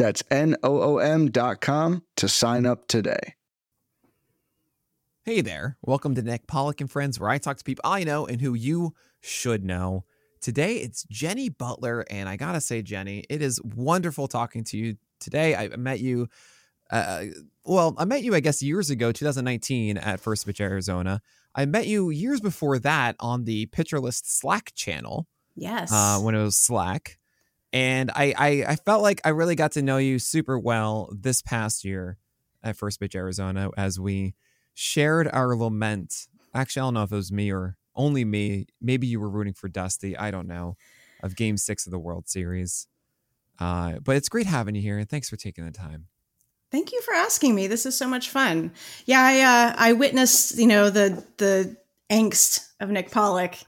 That's N-O-O-M dot com to sign up today. Hey there. Welcome to Nick Pollack and Friends, where I talk to people I know and who you should know. Today it's Jenny Butler, and I gotta say, Jenny, it is wonderful talking to you today. I met you, uh, well, I met you, I guess, years ago, 2019, at First Pitch Arizona. I met you years before that on the Pitcher List Slack channel. Yes. Uh, when it was Slack. And I, I, I felt like I really got to know you super well this past year at First Pitch Arizona as we shared our lament. Actually, I don't know if it was me or only me. Maybe you were rooting for Dusty. I don't know. Of Game Six of the World Series. Uh, but it's great having you here, and thanks for taking the time. Thank you for asking me. This is so much fun. Yeah, I uh, I witnessed you know the the angst of Nick Pollack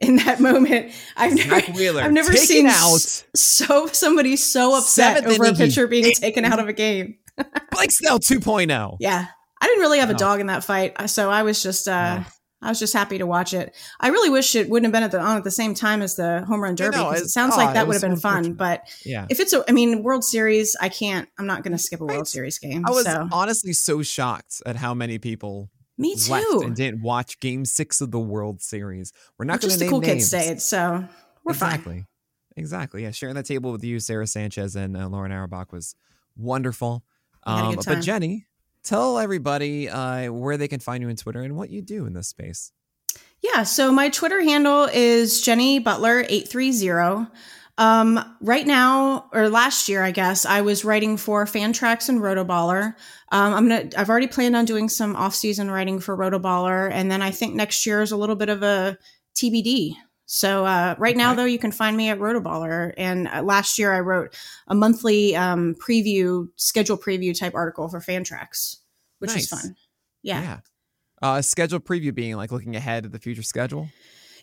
in that moment. I've never, Wheeler, I've never seen out. so somebody so upset Seventh over a pitcher being eighth taken out of a game. Blake Snell 2.0. Yeah, I didn't really have a Oh. dog in that fight, so I was just uh, Oh. I was just happy to watch it. I really wish it wouldn't have been at the, on at the same time as the home run derby know, because it sounds oh, like that would have been so fun. But Yeah. if it's a, I mean, World Series, I can't. I'm not going to skip a World Right. Series game. I was so honestly so shocked at how many people me left too. and didn't watch Game Six of the World Series. We're not going to just the name cool names. kids stayed, so we're fine. exactly. Exactly. Yeah, sharing that table with you, Sarah Sanchez and uh, Lauren Auerbach was wonderful. We had a Um, but. Jenny, tell everybody uh, where they can find you on Twitter and what you do in this space. Yeah, so my Twitter handle is Jenny Butler eight three zero. Um, right now, or last year, I guess I was writing for Fantrax and Rotoballer. Um, I'm gonna. I've already planned on doing some off season writing for Rotoballer, and then I think next year is a little bit of a TBD. So uh, right now, though, you can find me at Rotoballer. And uh, last year, I wrote a monthly um, preview, schedule preview type article for Fantrax, which Nice. is fun. Yeah. Uh, schedule preview being like looking ahead at the future schedule.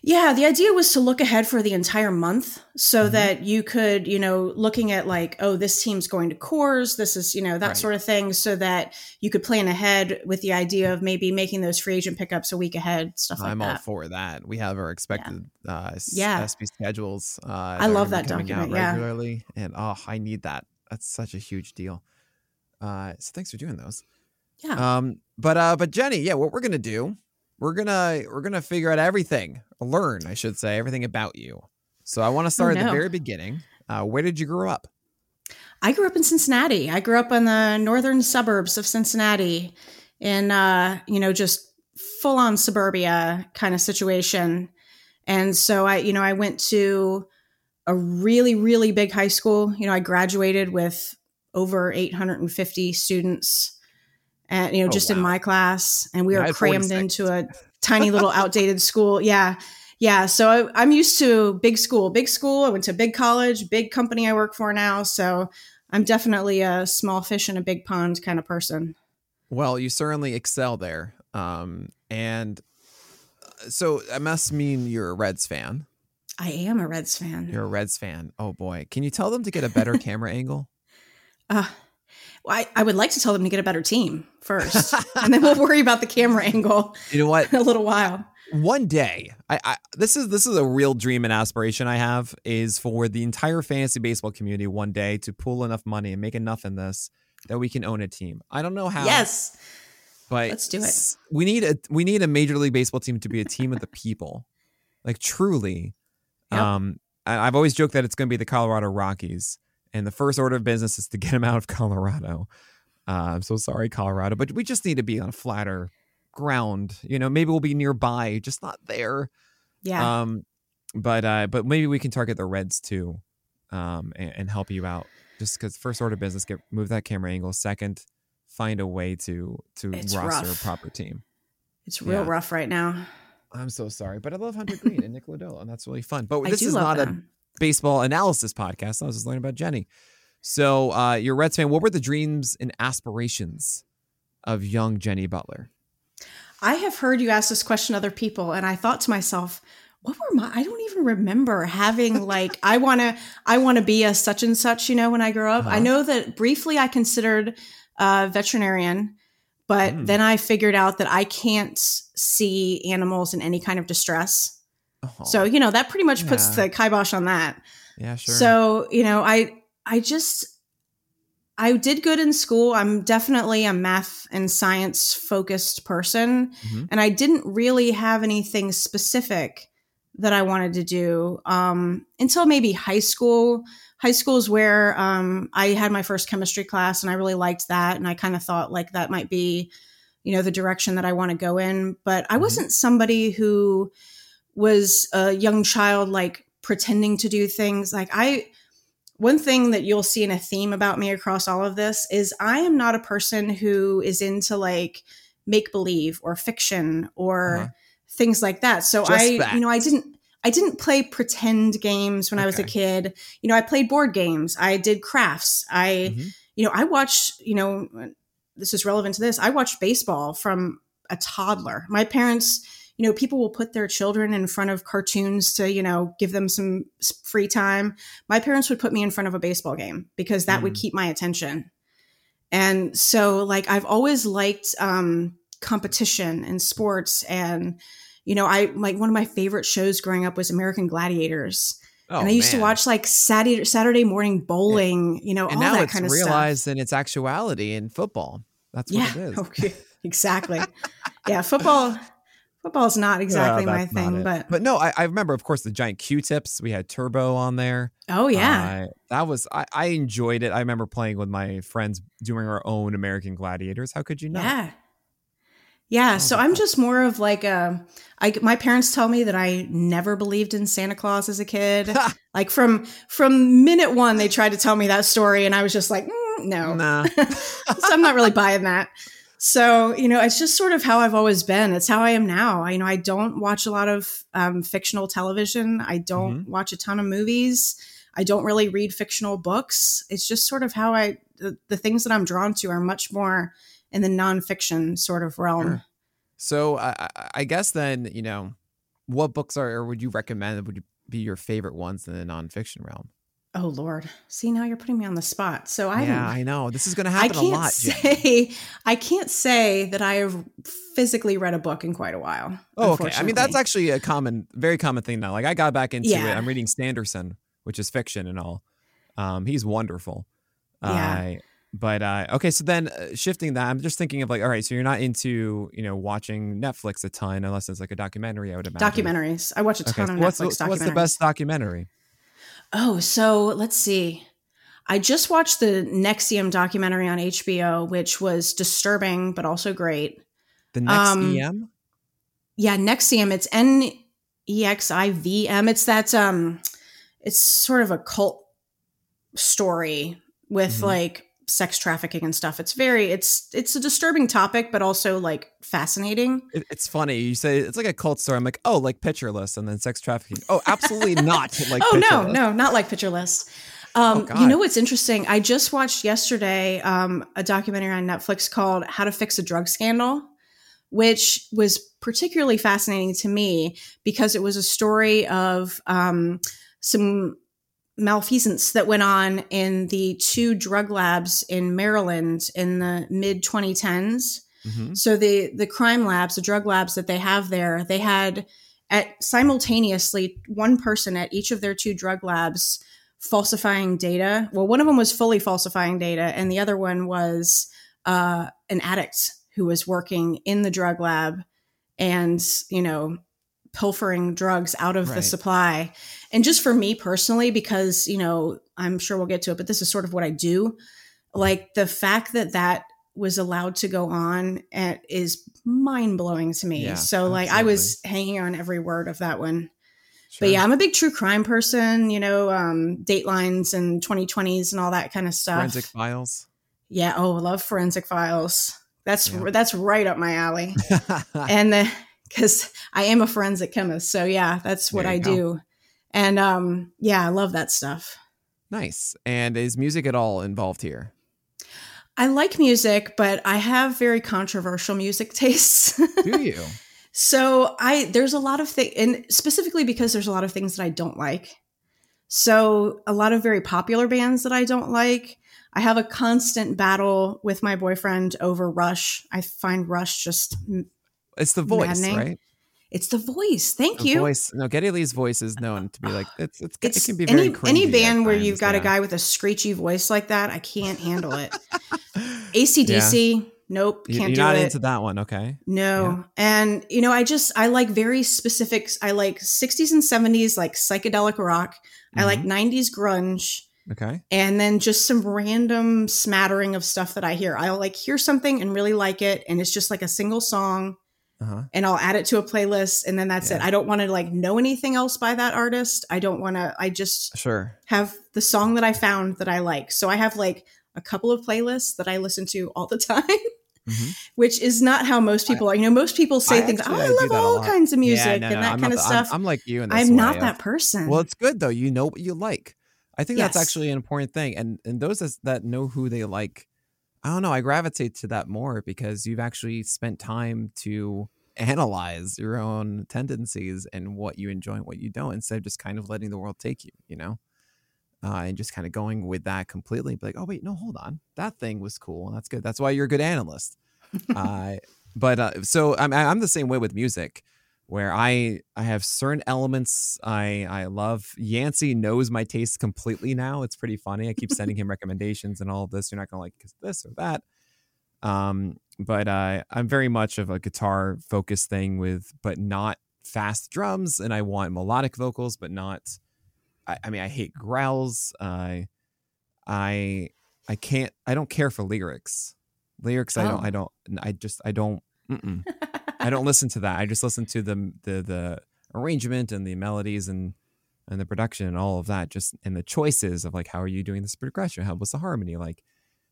Yeah, the idea was to look ahead for the entire month so Mhm. that you could, you know, looking at like, oh, this team's going to Coors, this is, you know, that Right. sort of thing, so that you could plan ahead with the idea of maybe making those free agent pickups a week ahead, stuff like that. I'm all for that. We have our expected uh, Yeah. SB schedules. Uh, I love that document, yeah. regularly, and oh, I need that. That's such a huge deal. Uh, so thanks for doing those. Yeah. Um, but uh, but Jenny, yeah, what we're gonna do, we're gonna we're gonna figure out everything, learn, I should say, everything about you. So I want to start at the Oh, very beginning. Uh, where did you grow up? I grew up in Cincinnati. I grew up in the northern suburbs of Cincinnati in uh, you know, just full on suburbia kind of situation. And so I, you know, I went to a really, really big high school. You know, I graduated with over 850 students and you know, Oh, just in my class. And we I were crammed into a tiny little outdated school. Yeah. Yeah. So I, I'm used to big school, big school. I went to big college, big company I work for now. So I'm definitely a small fish in a big pond kind of person. Well, you certainly excel there. Um, and uh, so that must mean you're a Reds fan. I am a Reds fan. You're a Reds fan. Oh boy, can you tell them to get a better camera angle? Uh, I, I would like to tell them to get a better team first, and then we'll worry about the camera angle You know what? in a little while. one day I, I this is this is a real dream and aspiration i have is for the entire fantasy baseball community one day to pool enough money and make enough in this that we can own a team i don't know how Yes. but let's do it. we need a we need a major league baseball team to be a team of the people like truly Yep. um I, i've always joked that it's going to be the colorado rockies and the first order of business is to get him out of colorado uh, i'm so sorry colorado but we just need to be on a flatter ground you know maybe we'll be nearby just not there Yeah. um, but uh, but maybe we can target the Reds too, um, and, and help you out. Just because first order of business, get move that camera angle. Second, find a way to to It's roster rough. a proper team. it's real yeah. rough right now. I'm so sorry, but I love Hunter Greene and Nick Lodolo, and that's really fun. But this is not a them. Baseball analysis podcast. I was just learning about Jenny. So uh, you're Reds fan. What were the dreams and aspirations of young Jenny Butler? I have heard you ask this question to other people, and I thought to myself, what were my I don't even remember having like I want to I want to be a such and such, you know, when I grow up. Uh-huh. I know that briefly I considered a veterinarian, but mm. then I figured out that I can't see animals in any kind of distress. Oh. So, you know, that pretty much yeah. puts the kibosh on that. Yeah, sure. So, you know, I I just I did good in school. I'm definitely a math and science focused person. Mm-hmm. And I didn't really have anything specific that I wanted to do um, until maybe high school. High school is where um, I had my first chemistry class and I really liked that. And I kind of thought like that might be, you know, the direction that I want to go in. But I mm-hmm. wasn't somebody who was a young child, like pretending to do things. Like I, one thing that you'll see in a theme about me across all of this is I am not a person who is into like make believe or fiction or uh-huh. things like that. So Just I, that. you know, I didn't I didn't play pretend games when okay. I was a kid. You know, I played board games. I did crafts. I, mm-hmm. you know, I watched, you know, this is relevant to this. I watched baseball from a toddler. My parents you know, people will put their children in front of cartoons to, you know, give them some free time. My parents would put me in front of a baseball game because that mm. would keep my attention. And so, like, I've always liked um, competition and sports. And, you know, I like one of my favorite shows growing up was American Gladiators. Oh, and I used man. to watch like Saturday Saturday morning bowling, you know, and all that kind of stuff. And now it's realized in its actuality in football. That's what yeah, it is. Okay. Exactly. yeah, football Football's not exactly my thing, but but no, I, I, remember, of course, the giant Q-tips. We had Turbo on there. Oh yeah, uh, that was I, I enjoyed it. I remember playing with my friends doing our own American Gladiators. How could you not? Yeah, yeah. Oh, so I'm just more of like a. I my parents tell me that I never believed in Santa Claus as a kid. like from from minute one, they tried to tell me that story, and I was just like, mm, no, nah. so I'm not really buying that. So, you know, it's just sort of how I've always been. It's how I am now. I, you know, I don't watch a lot of um, fictional television. I don't mm-hmm. watch a ton of movies. I don't really read fictional books. It's just sort of how I, the, the things that I'm drawn to are much more in the nonfiction sort of realm. Sure. So I, I guess then, you know, what books are, or would you recommend would be your favorite ones in the nonfiction realm? Oh Lord! See now you're putting me on the spot. So I yeah I know this is going to happen a lot. Say, I can't say that I have physically read a book in quite a while. Oh okay. I mean that's actually a common, very common thing now. Like I got back into yeah. it. I'm reading Sanderson, which is fiction and all. Um, he's wonderful. Yeah. Uh, but uh, okay, so then uh, shifting that, I'm just thinking of like, all right, so you're not into you know watching Netflix a ton unless it's like a documentary. I would imagine documentaries. I watch a ton okay. of what's, Netflix documentaries. What's the best documentary? Oh, so let's see. I just watched the NXIVM documentary on HBO, which was disturbing but also great. The NXIVM? Um, yeah, NXIVM. It's N E X I V M. It's that um it's sort of a cult story with mm-hmm. like sex trafficking and stuff. It's very it's it's a disturbing topic, but also like fascinating. It, it's funny you say it's like a cult story. I'm like, oh, like Pitcher List, and then sex trafficking. Oh, absolutely not. Like oh no, no, not like Pitcher List. Um, oh, you know what's interesting? I just watched yesterday um, a documentary on Netflix called "How to Fix a Drug Scandal." Which was particularly fascinating to me because it was a story of um, some malfeasance that went on in the two drug labs in Maryland in the mid 2010s. Mm-hmm. So the the crime labs, the drug labs that they have there, they had at simultaneously one person at each of their two drug labs falsifying data. Well, one of them was fully falsifying data, and the other one was uh, an addict who was working in the drug lab and you know pilfering drugs out of right. the supply. And just for me personally, because, you know, I'm sure we'll get to it, but this is sort of what I do. Like the fact that that was allowed to go on at, is mind blowing to me. Yeah, so, like, absolutely. I was hanging on every word of that one. Sure. But yeah, I'm a big true crime person, you know, um, Datelines and 2020s and all that kind of stuff. Forensic files. Yeah. Oh, I love forensic files. That's yeah. that's right up my alley. and the because I am a forensic chemist. So yeah, that's what I go. do. And um, yeah, I love that stuff. Nice. And is music at all involved here? I like music, but I have very controversial music tastes. Do you? so I there's a lot of things, and specifically because there's a lot of things that I don't like. So a lot of very popular bands that I don't like. I have a constant battle with my boyfriend over Rush. I find Rush just it's the voice, maddening. right? It's the voice. Thank The you. voice. No, Geddy Lee's voice is known to be like it's it's, It's it can be very any any band where times, you've got a guy with a screechy voice like that. I can't handle it. ACDC, nope, can't You're do not it. into that one, okay? No. And, you know, I just, I like very specific, I like 60s and 70s, like psychedelic rock. I like Mhm. 90s grunge. Okay. And then just some random smattering of stuff that I hear. I'll like hear something and really like it. And it's just like a single song Uh huh. and I'll add it to a playlist. And then that's it. I don't want to like know anything else by that artist. I don't want to, I just Sure. have the song that I found that I like. So I have like a couple of playlists that I listen to all the time. Mhm. which is not how most people are. You know, most people say I things, actually- oh, I I love all kinds of music Yeah, no, and no, that I'm kind of the- I'm- stuff. I'm, like you in this I'm way not that person. Well, it's good though. You know what you like. I think that's actually an important thing. And and those that's- that know who they like, I don't know. I gravitate to that more because you've actually spent time to analyze your own tendencies and what you enjoy and what you don't, instead of just kind of letting the world take you. You know. Uh, and just kind of going with that completely, be like, oh wait, no, hold on, that thing was cool. That's good. That's why you're a good analyst. uh, but uh, so I'm I'm the same way with music, where I I have certain elements I I love. Yancey knows my taste completely now. It's pretty funny. I keep sending him recommendations and all of this. You're not gonna like this or that. Um, but uh, I'm very much of a guitar focused thing with, but not fast drums, and I want melodic vocals, but not. I, I mean, I hate growls. I I I can't. I don't care for lyrics. Lyrics, I don't. Oh. I don't. I just. I don't. Mm-mm. I don't listen to that. I just listen to the the the arrangement and the melodies and and the production and all of that. Just and the choices of like how are you doing this progression? How was the harmony like?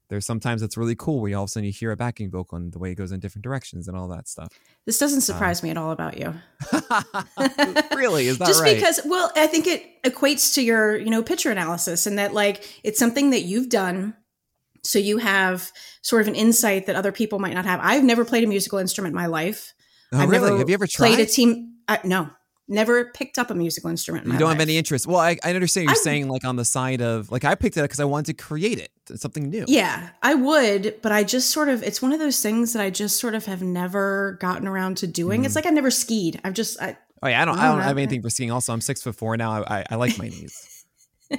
There's sometimes it's really cool where you all of a sudden you hear a backing vocal and the way it goes in different directions and all that stuff. this doesn't um, surprise me at all about you. really, is that Just right? because, well, I think it equates to your, you know, picture analysis and that like it's something that you've done. So you have sort of an insight that other people might not have. I've never played a musical instrument in my life. oh, I've really? Have you ever tried? played a team? I, no, never picked up a musical instrument. In you don't have any interest. Well, I, I understand you're I- saying like on the side of like I picked it up because I wanted to create it, It's something new. Yeah, I would, but I just sort of it's one of those things that I just sort of have never gotten around to doing. It's Mm. like I've never skied. I've just I, Oh yeah, I don't. I I don't don't have anything for skiing. Also, I'm six foot four now. I, I, I like my knees.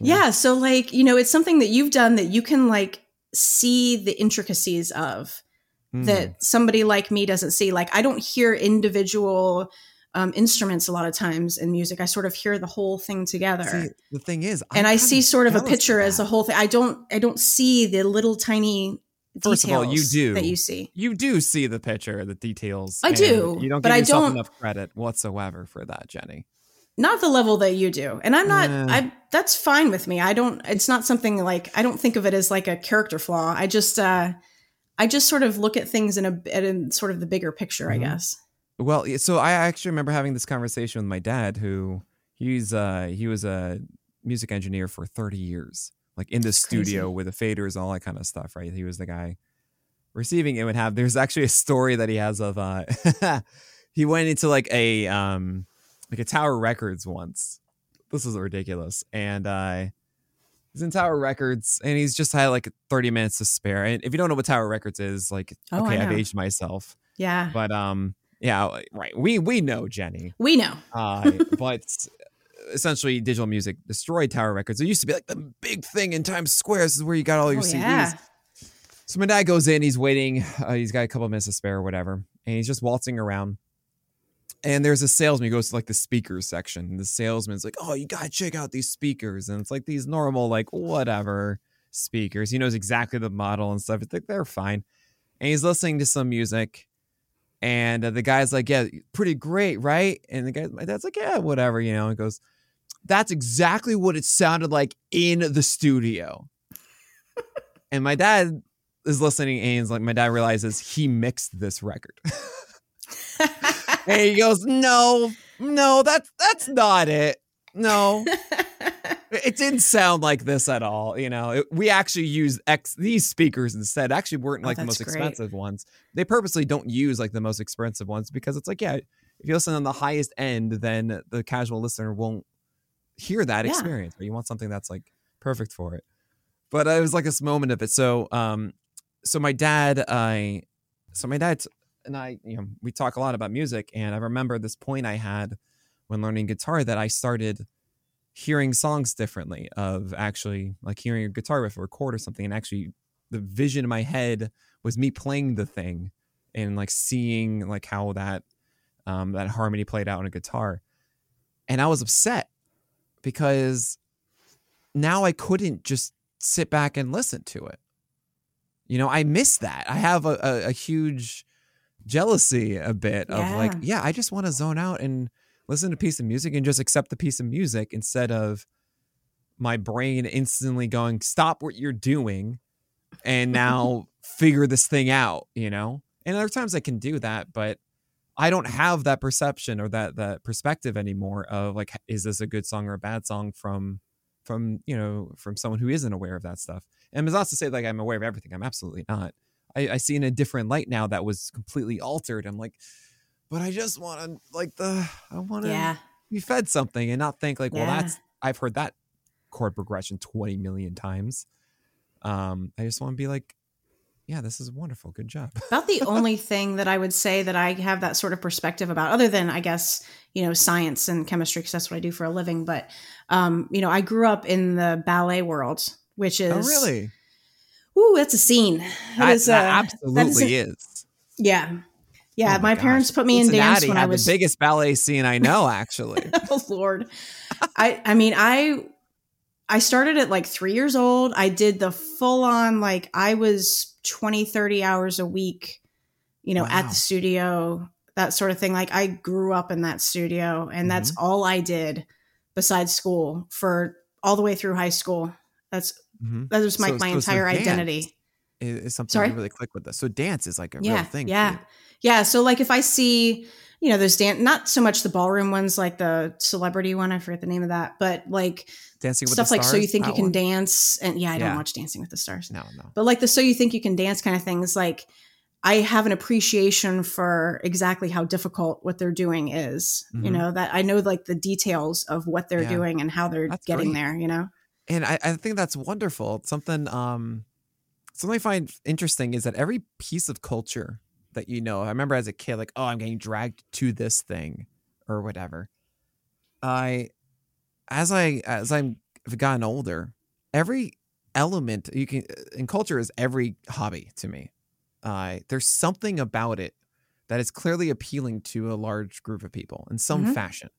yeah, so like, you know, it's something that you've done that you can like see the intricacies of Mm. that somebody like me doesn't see. Like I don't hear individual um, instruments a lot of times in music. I sort of hear the whole thing together. See, the thing is, and I'm I see sort of a picture as a whole thing. I don't I don't see the little tiny First of all, you do. that you see. You do see the picture, the details. I do, You don't but give I don't- enough credit whatsoever for that, Jenny. Not the level that you do and i'm not Yeah. i that's fine with me i don't it's not something like i don't think of it as like a character flaw i just uh i just sort of look at things in a in sort of the bigger picture Mhm. i guess Well, so I actually remember having this conversation with my dad, who he's uh he was a music engineer for 30 years, like in the That's studio crazy. with the faders, all that kind of stuff, right? He was the guy receiving it would have there's actually a story that he has of uh he went into like a um like a Tower Records once. This is ridiculous. And uh he's in Tower Records and he's just had like 30 minutes to spare. And if you don't know what Tower Records is, like Oh, okay, I've aged myself. yeah But um yeah, right. We we know Jenny. we know Uh but essentially digital music destroyed Tower Records. It used to be like the big thing in Times Square. This is where you got all your oh, CDs. yeah So my dad goes in, he's waiting, uh, he's got a couple minutes to spare or whatever, and he's just waltzing around. And there's a salesman who goes to like the speakers section. And the salesman's like, Oh, you gotta check out these speakers. And it's like these normal, like, whatever speakers. He knows exactly the model and stuff. It's like they're fine. And he's listening to some music. And uh, the guy's like, Yeah, pretty great, right? And the guy, my dad's like, Yeah, whatever, you know. And goes, That's exactly what it sounded like in the studio. and my dad is listening and like my dad realizes he mixed this record and he goes no no that's that's not it no it didn't sound like this at all. You know, it, we actually used X these speakers instead. Actually, weren't Oh, like the most great. expensive ones. They purposely don't use like the most expensive ones because it's like, yeah, if you listen on the highest end, then the casual listener won't hear that Yeah. experience. But you want something that's like perfect for it. But it was like this moment of it. So, um, so my dad, I, so my dad and I, you know, we talk a lot about music, and I remember this point I had when learning guitar that I started hearing songs differently of actually like hearing a guitar riff or a chord or something and actually the vision in my head was me playing the thing and like seeing like how that um that harmony played out on a guitar. And i was upset because now i couldn't just sit back and listen to it. You know i miss that. I have a, a, a huge jealousy a bit of like Yeah. yeah i just want to zone out and listen to a piece of music and just accept the piece of music instead of my brain instantly going stop what you're doing and now figure this thing out you know? And other times i can do that but i don't have that perception or that that perspective anymore of like is this a good song or a bad song from from you know from someone who isn't aware of that stuff? And it's not to say like i'm aware of everything i'm absolutely not i, I see in a different light now that was completely altered i'm like but i just want to like the i want to Yeah. be fed something and not think like well Yeah. that's i've heard that chord progression 20 million times um i just want to be like yeah this is wonderful good job About the only thing that I would say that I have that sort of perspective about, other than I guess, you know, science and chemistry, because that's what I do for a living. But, um, you know, I grew up in the ballet world, which is oh really Ooh, that's a scene. That that, is, that uh, absolutely that is is Yeah. Yeah. Oh my gosh. parents put me in dance Cincinnati when I was the biggest ballet scene i know actually oh Lord. I I mean I I started at like three years old. I did the full on like I was 20, 30 hours a week, you know, at the studio, that sort of thing. Like I grew up in that studio and that's Mm-hmm. all I did besides school for all the way through high school. That's Mhm. that was my, So- my so- so entire dance identity. is, something Sorry? you really click with this so dance is like a yeah, real thing Yeah. Yeah. So like if I see, you know, those dance, not so much the ballroom ones, like the celebrity one, I forget the name of that, but like dancing with stuff the like so you think you can one? dance and yeah, I don't watch Dancing with the Stars. no no But like the so you think you can dance kind of things, like I have an appreciation for exactly how difficult what they're doing is. You Mhm. know, that I know like the details of what they're Yeah. doing and how they're That's getting great. there, you know? And I, I think that's wonderful. Something um something I find interesting is that every piece of culture that you know, I remember as a kid, like, oh, I'm getting dragged to this thing or whatever. I as I as I'm I've gotten older, every element you can in culture is every hobby to me. Uh there's something about it that is clearly appealing to a large group of people in some Mhm. fashion.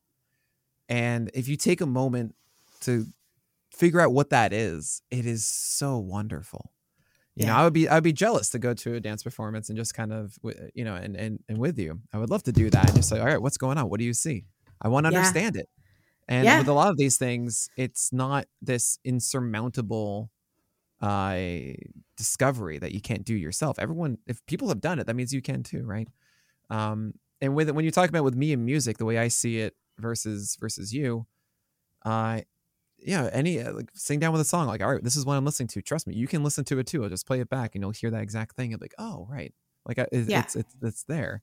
And if you take a moment to figure out what that is, it is so wonderful. You know, I would be I'd be jealous to go to a dance performance and just kind of you know and and and with you. I would love to do that and just say, all right, what's going on? What do you see? I want to Yeah. understand it. And Yeah. with a lot of these things, it's not this insurmountable uh discovery that you can't do yourself. Everyone, if people have done it, that means you can too, right? Um, and with when you talk about with me and music, the way I see it versus versus you, uh, yeah, any uh, like sing down with a song, like all right, this is what I'm listening to. Trust me, you can listen to it too. I'll just play it back, and you'll hear that exact thing. You'll like, oh right, like it, Yeah. it's it's it's there.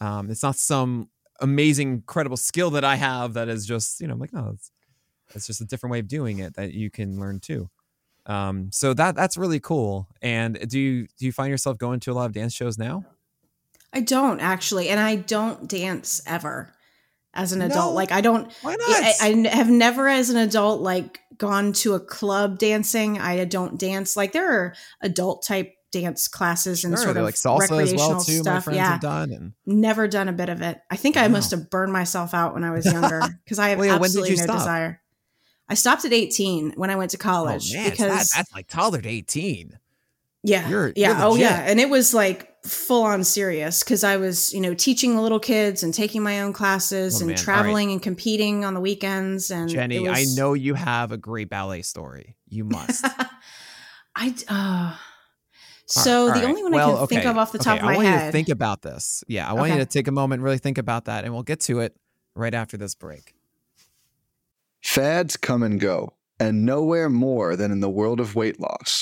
Um, it's not some amazing, incredible skill that I have that is just you know I'm like no, it's it's just a different way of doing it that you can learn too. Um, so that that's really cool. And do you do you find yourself going to a lot of dance shows now? I don't actually, and I don't dance ever as an adult. No? Like I don't Why not? I, I have never as an adult like gone to a club dancing. I don't dance. Like there are adult type dance classes and Sure, sort of like salsa as recreational well too. My stuff. friends Yeah, have done, and never done a bit of it. I think I must have burned myself out when I was younger because I have Well, yeah, absolutely no stop? desire. I stopped at 18 when I went to oh, college oh man, because that, that's like toddler to eighteen. Yeah, You're- yeah, you're oh yeah, and it was like full on serious because I was, you know, teaching the little kids and taking my own classes Oh, and man. All right. traveling and competing on the weekends. And it Jenny, I know you have a great ballet story. You must. I, uh, so right, the all only right. one I Well, can think of off the top okay, of my head. I want you to head. think about this. Yeah, I want you to take a moment, and really think about that, and we'll get to it right after this break. Fads come and go. and nowhere more than in the world of weight loss.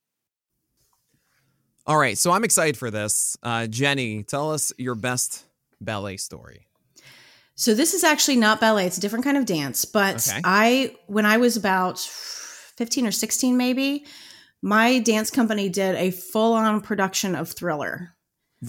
All right, so I'm excited for this. Uh, Jenny, tell us your best ballet story. So this is actually not ballet; it's a different kind of dance. But Okay. I, when I was about fifteen or sixteen, maybe, my dance company did a full-on production of Thriller.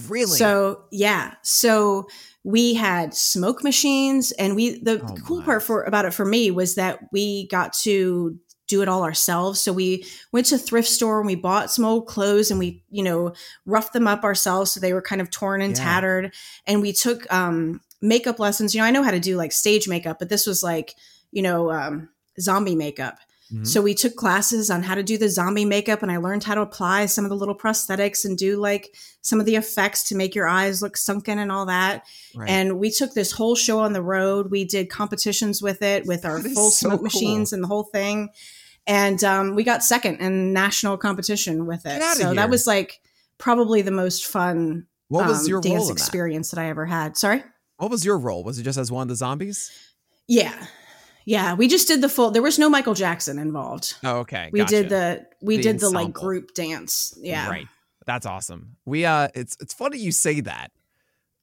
Really? So yeah, so we had smoke machines, and we the Oh, cool part for about it for me was that we got to do it all ourselves. So we went to a thrift store and we bought some old clothes and we you know roughed them up ourselves so they were kind of torn and Yeah. tattered. And we took um, makeup lessons. You know, I know how to do like stage makeup, but this was like you know um, zombie makeup. Mhm. So we took classes on how to do the zombie makeup and I learned how to apply some of the little prosthetics and do like some of the effects to make your eyes look sunken and all that. Right. And we took this whole show on the road. We did competitions with it with our full so smoke cool. machines and the whole thing. And um, we got second in national competition with it. So here. that was like probably the most fun what was um, your role dance in that? experience that I ever had. Sorry? What was your role? Was it just as one of the zombies? Yeah. Yeah. We just did the full, there was no Michael Jackson involved. Oh, okay. We gotcha. did the, we The did the like group dance. Yeah. Right. That's awesome. We uh it's it's funny you say that.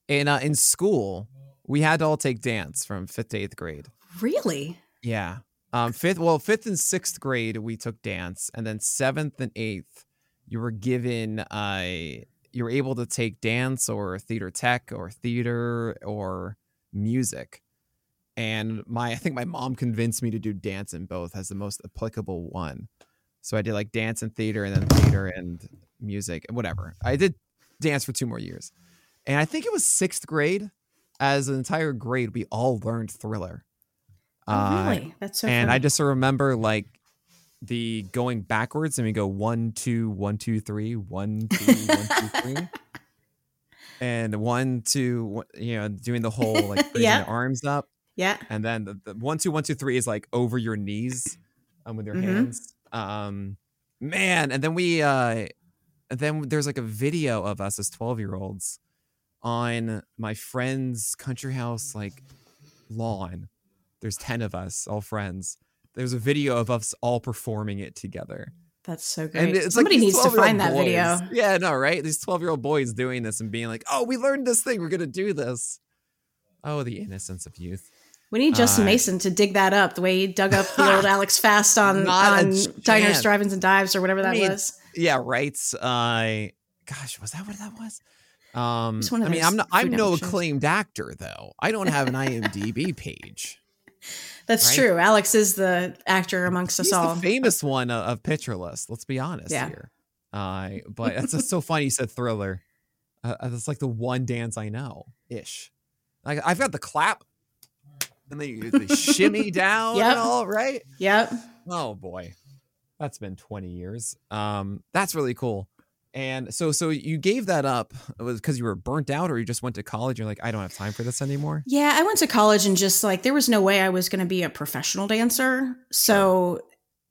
In uh in school, we had to all take dance from 5th to 8th grade. Really? Yeah. Um fifth well, 5th and 6th grade we took dance and then 7th and 8th you were given uh you were able to take dance or theater tech or theater or music. And my I think my mom convinced me to do dance in both as the most applicable one. So I did like dance and theater and then theater and music and whatever. I did dance for two more years. And I think it was sixth grade. As an entire grade, we all learned thriller. Oh, Uh, really? That's so and funny. I just remember like the going backwards and we go one, two, one, two, three, one, two, one, two, three. And one, two, you know, doing the whole like Yeah. your arms up. Yeah. And then the, the one, two, one, two, three is like over your knees um, with your Mhm. hands. Um, man. And then we, uh, then there's like a video of us as 12 year olds on my friend's country house, like lawn. There's 10 of us, all friends. There's a video of us all performing it together. That's so great. And it's Somebody like needs to find that boys. video. Yeah, no, right? These 12 year old boys doing this and being like, oh, we learned this thing. We're going to do this. Oh, the innocence of youth. We need Justin Uh, Mason to dig that up the way he dug up the old Alex Fast on, on. Diners, Drive-Ins, and Dives or whatever that mean, was. Yeah, right. Uh, gosh, was that what that was? Um, I mean, I'm not, I'm no shows. acclaimed actor though. I don't have an IMDb page. That's right? true. Alex is the actor amongst us all. the famous one of, of Pitcher List. Let's be honest Yeah. here. Uh, but it's so funny you said Thriller. Uh, uh, that's like the one dance I know ish. Like I've got the clap, and they, you the shimmy down Yep. and all right. Yep. Oh boy, that's been twenty years. Um, that's really cool. And so, so you gave that up was because you were burnt out, or you just went to college. You're like, I don't have time for this anymore. Yeah, I went to college and just like there was no way I was going to be a professional dancer. So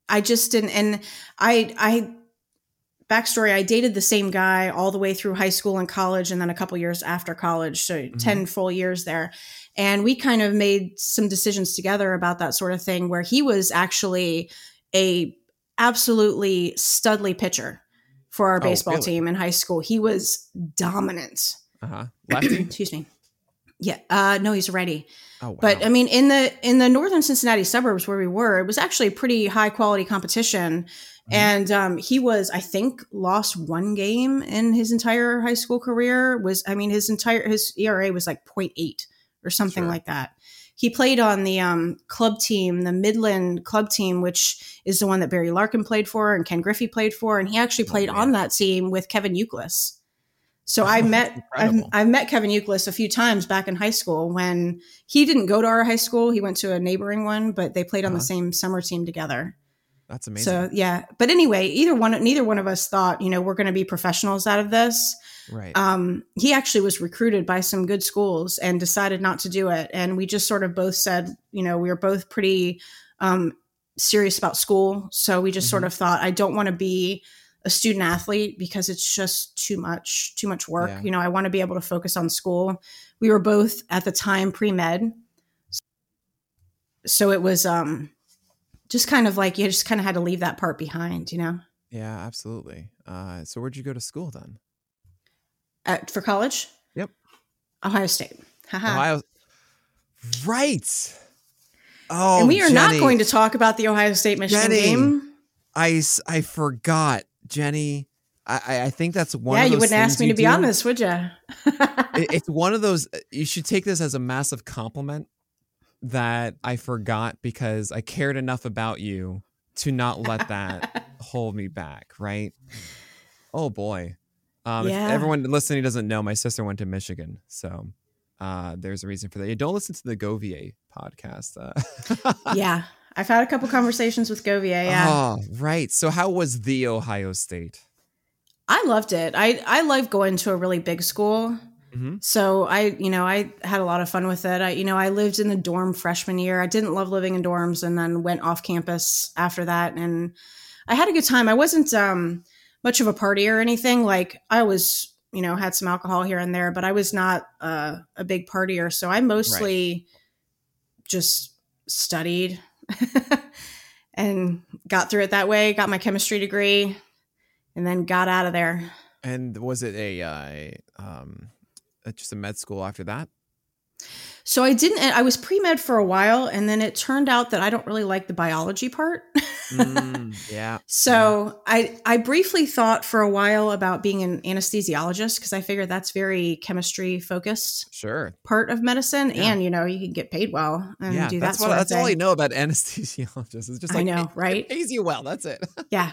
I just didn't and I I backstory I dated the same guy all the way through high school and college and then a couple years after college, so 10 full years there. And we kind of made some decisions together about that sort of thing where he was actually a absolutely studly pitcher for our Oh, baseball really? team in high school. He was dominant. Uh huh. Lefty. Excuse me. Yeah. Uh, no, he's ready. Oh wow. But I mean, in the in the northern Cincinnati suburbs where we were, it was actually pretty high quality competition, And um, he was, I think, lost one game in his entire high school career. Was I mean, his entire his ERA was like 0.8 or something Sure. like that. He played on the um, club team, the Midland club team, which is the one that Barry Larkin played for and Ken Griffey played for, and he actually Oh, played man. on that team with Kevin Youkilis. So I Oh, met I've. I've met Kevin Youkilis a few times back in high school when he didn't go to our high school. He went to a neighboring one, but they played on the Uh-huh. same summer team together. That's amazing. So yeah, but anyway, either one, neither one of us thought, you know, we're going to be professionals out of this. right. Um, he actually was recruited by some good schools and decided not to do it. And we just sort of both said, you know, we were both pretty um, serious about school. So we just sort Mhm. of thought, I don't want to be a student athlete because it's just too much, too much work. Yeah. You know, I want to be able to focus on school. We were both at the time pre med. So it was um, just kind of like you just kind of had to leave that part behind, you know, yeah, absolutely. Uh, so where'd you go to school then? At, for college. Yep. Ohio State. Haha. Ohio. Right. Oh, and we are not going to talk about the Ohio State Michigan Jenny. game. I forgot, Jenny. I I- I think that's one. yeah, you wouldn't ask me to be do. on this, would you? It- it's one of those. uh, You should take this as a massive compliment that I forgot because I cared enough about you to not let that hold me back. Right. Oh boy. Um, if Yeah. everyone listening doesn't know, my sister went to Michigan, so uh, there's a reason for that. You don't listen to the Govier podcast. Uh, yeah, I've had a couple conversations with Govier. Yeah, Oh, right. So how was the Ohio State? I loved it. I I love going to a really big school. Mm-hmm. So I, you know, I had a lot of fun with it. I, you know, I lived in the dorm freshman year. I didn't love living in dorms, and then went off campus after that, and I had a good time. I wasn't um, much of a partier or anything. Like I was, you know, had some alcohol here and there, but I was not uh, a big partier. So I mostly just studied and got through it that way. Got my chemistry degree, and then got out of there. And was it a uh, um, uh, just a med school after that? So I didn't. I was pre med for a while, and then it turned out that I don't really like the biology part. Mm, yeah. so I I briefly thought for a while about being an anesthesiologist because I figured that's very chemistry focused Sure. part of medicine, Yeah. and you know you can get paid well and yeah. do that That's what. That's all I know about anesthesiologists. It's just I like know, it- right? It pays you well. That's it. Yeah.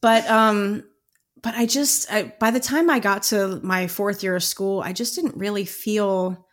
But um but I just I, by the time I got to my fourth year of school, I just didn't really feel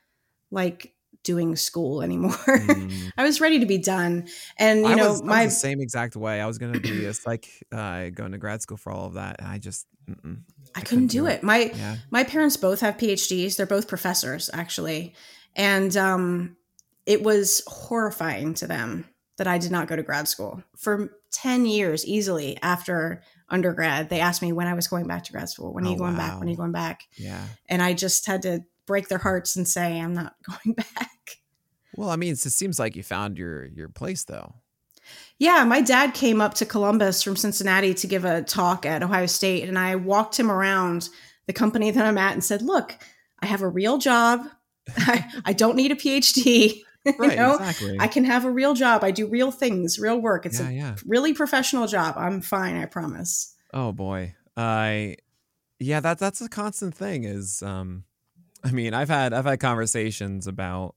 like doing school anymore. Mm. I was ready to be done. And you I, know, was, I my was the same exact way. I was going to be a psych, uh, going to grad school for all of that, and I just mm-mm. I couldn't do it. My Yeah. my parents both have PhDs. They're both professors actually. And um it was horrifying to them that I did not go to grad school. For 10 years easily after undergrad, they asked me when I was going back to grad school. When are Oh, you going back? When are you going back? Yeah. and I just had to break their hearts and say I'm not going back. Well, I mean, it seems like you found your your place, though. Yeah, my dad came up to Columbus from Cincinnati to give a talk at Ohio State, and I walked him around the company that I'm at and said, "Look, I have a real job. I, I don't need a PhD. Right. you know, exactly. I can have a real job. I do real things, real work. It's yeah. a yeah. really professional job. I'm fine. I promise." Oh boy. I yeah, that that's a constant thing is um I mean, I've had I've had conversations about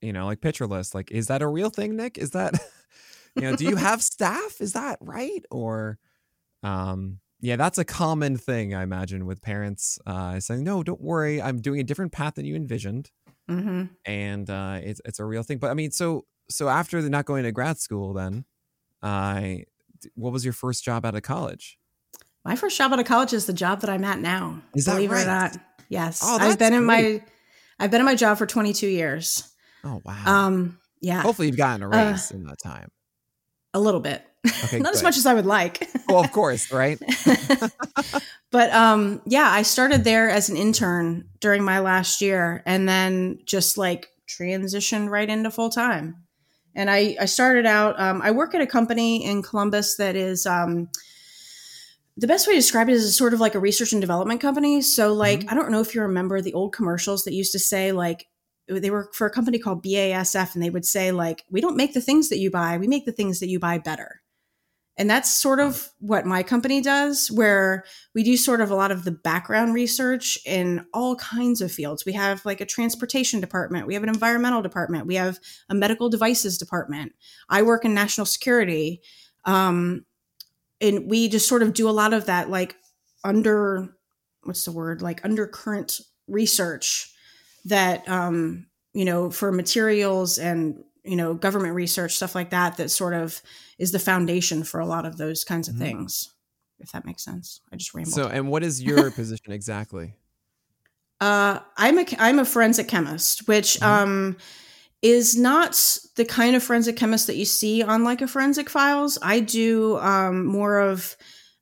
you know, like list, like is that a real thing, Nick? Is that you know, do you have staff? Is that right? Or um yeah, that's a common thing I imagine with parents uh saying, "No, don't worry. I'm doing a different path than you envisioned." Hmm and uh, it's it's a real thing. But I mean, so so after the not going to grad school, then, I what was your first job out of college? My first job out of college is the job that I'm at now. Is that believe it right? or not. Yes, Oh, I've been in my I've been in my job for 22 years. Oh wow! Um, yeah, Hopefully, you've gotten a uh, raise in that time. a little bit. Okay, Not as much as I would like. Well, of course, right? but um, yeah, I started there as an intern during my last year, and then just like transitioned right into full time. And I I started out. Um, I work at a company in Columbus that is. Um, the best way to describe it is sort of like a research and development company. So, like, Mm-hmm. I don't know if you remember the old commercials that used to say, like, they were for a company called BASF, and they would say, like, we don't make the things that you buy, we make the things that you buy better. And that's sort of what my company does, where we do sort of a lot of the background research in all kinds of fields. We have like a transportation department, we have an environmental department, we have a medical devices department. I work in national security. Um, and we just sort of do a lot of that, like under what's the word, like undercurrent research that, um, you know, for materials and you know government research stuff like that that sort of is the foundation for a lot of those kinds of mm-hmm. things if that makes sense i just rambled so and what is your position exactly uh i'm a i'm a forensic chemist which mm-hmm. um is not the kind of forensic chemist that you see on like a forensic files i do um more of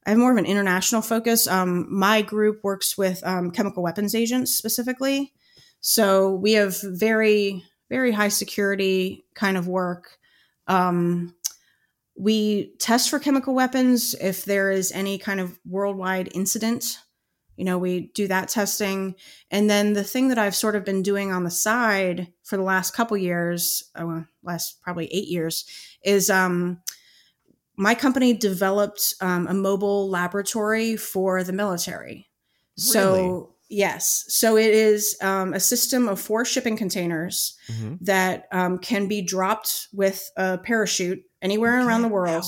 I have more of an international focus. Um, my group works with um, chemical weapons agents specifically. So we have very very high security kind of work. Um, we test for chemical weapons if there is any kind of worldwide incident. You know, we do that testing. And then the thing that I've sort of been doing on the side for the last couple years, oh, last probably eight years, is um, my company developed um, a mobile laboratory for the military. Really? So Yes. So it is um, a system of four shipping containers mm-hmm. that um, can be dropped with a parachute anywhere around the world.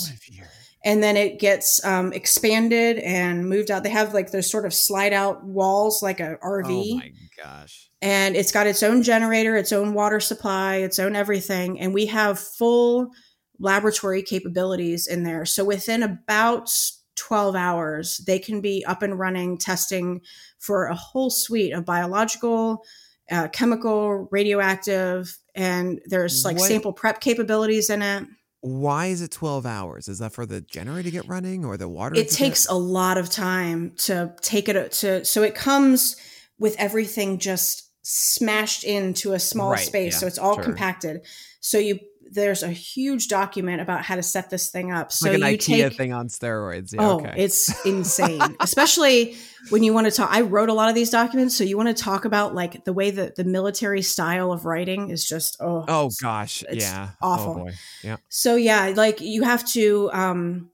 And then it gets um, expanded and moved out. They have like those sort of slide out walls, like a RV. Oh my gosh. And it's got its own generator, its own water supply, its own everything. And we have full laboratory capabilities in there. So within about 12 hours, they can be up and running testing for a whole suite of biological, uh, chemical, radioactive, and there's like what? sample prep capabilities in it. Why is it 12 hours? Is that for the generator to get running or the water? It takes get? a lot of time to take it to, so it comes with everything just smashed into a small right, space. Yeah, so it's all sure. compacted. So you there's a huge document about how to set this thing up. So like an you IKEA take, thing on steroids. Yeah, oh, okay. it's insane. Especially when you want to talk. I wrote a lot of these documents, so you want to talk about like the way that the military style of writing is just oh oh gosh yeah oh, awful. Oh yeah. So yeah, like you have to um,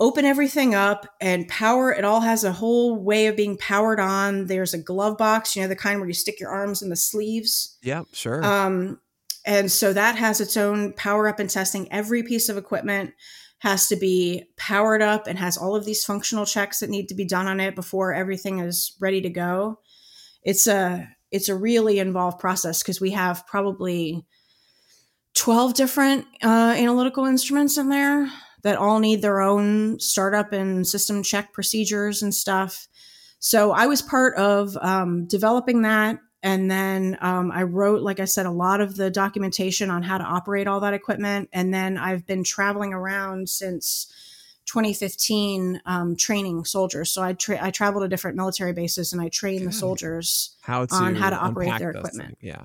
open everything up and power. It all has a whole way of being powered on. There's a glove box, you know, the kind where you stick your arms in the sleeves. Yep, sure. Um, and so that has its own power up and testing. Every piece of equipment has to be powered up and has all of these functional checks that need to be done on it before everything is ready to go. It's a it's a really involved process because we have probably 12 different uh, analytical instruments in there that all need their own startup and system check procedures and stuff. So I was part of um, developing that and then um, I wrote, like I said, a lot of the documentation on how to operate all that equipment. And then I've been traveling around since 2015 um, training soldiers. So I, tra- I travel to different military bases and I train Good. the soldiers how to on how to operate their equipment. Thing. Yeah.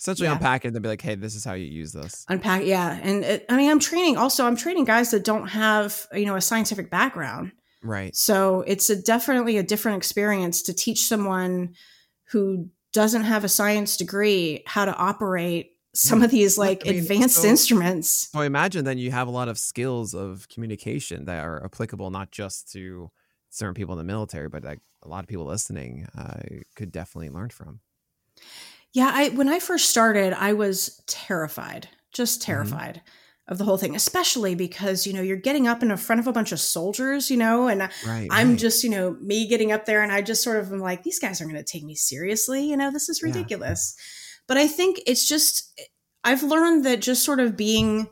Essentially yeah. unpack it and be like, hey, this is how you use this. Unpack, yeah. And it, I mean, I'm training also, I'm training guys that don't have, you know, a scientific background. Right. So it's a, definitely a different experience to teach someone who doesn't have a science degree how to operate some of these like I mean, advanced so, instruments. So I imagine then you have a lot of skills of communication that are applicable not just to certain people in the military, but like a lot of people listening uh, could definitely learn from. Yeah, I when I first started, I was terrified, just mm-hmm. terrified. Mm-hmm of the whole thing, especially because, you know, you're getting up in front of a bunch of soldiers, you know, and right, I'm right. just, you know, me getting up there and I just sort of am like, these guys aren't going to take me seriously. You know, this is ridiculous. Yeah. But I think it's just, I've learned that just sort of being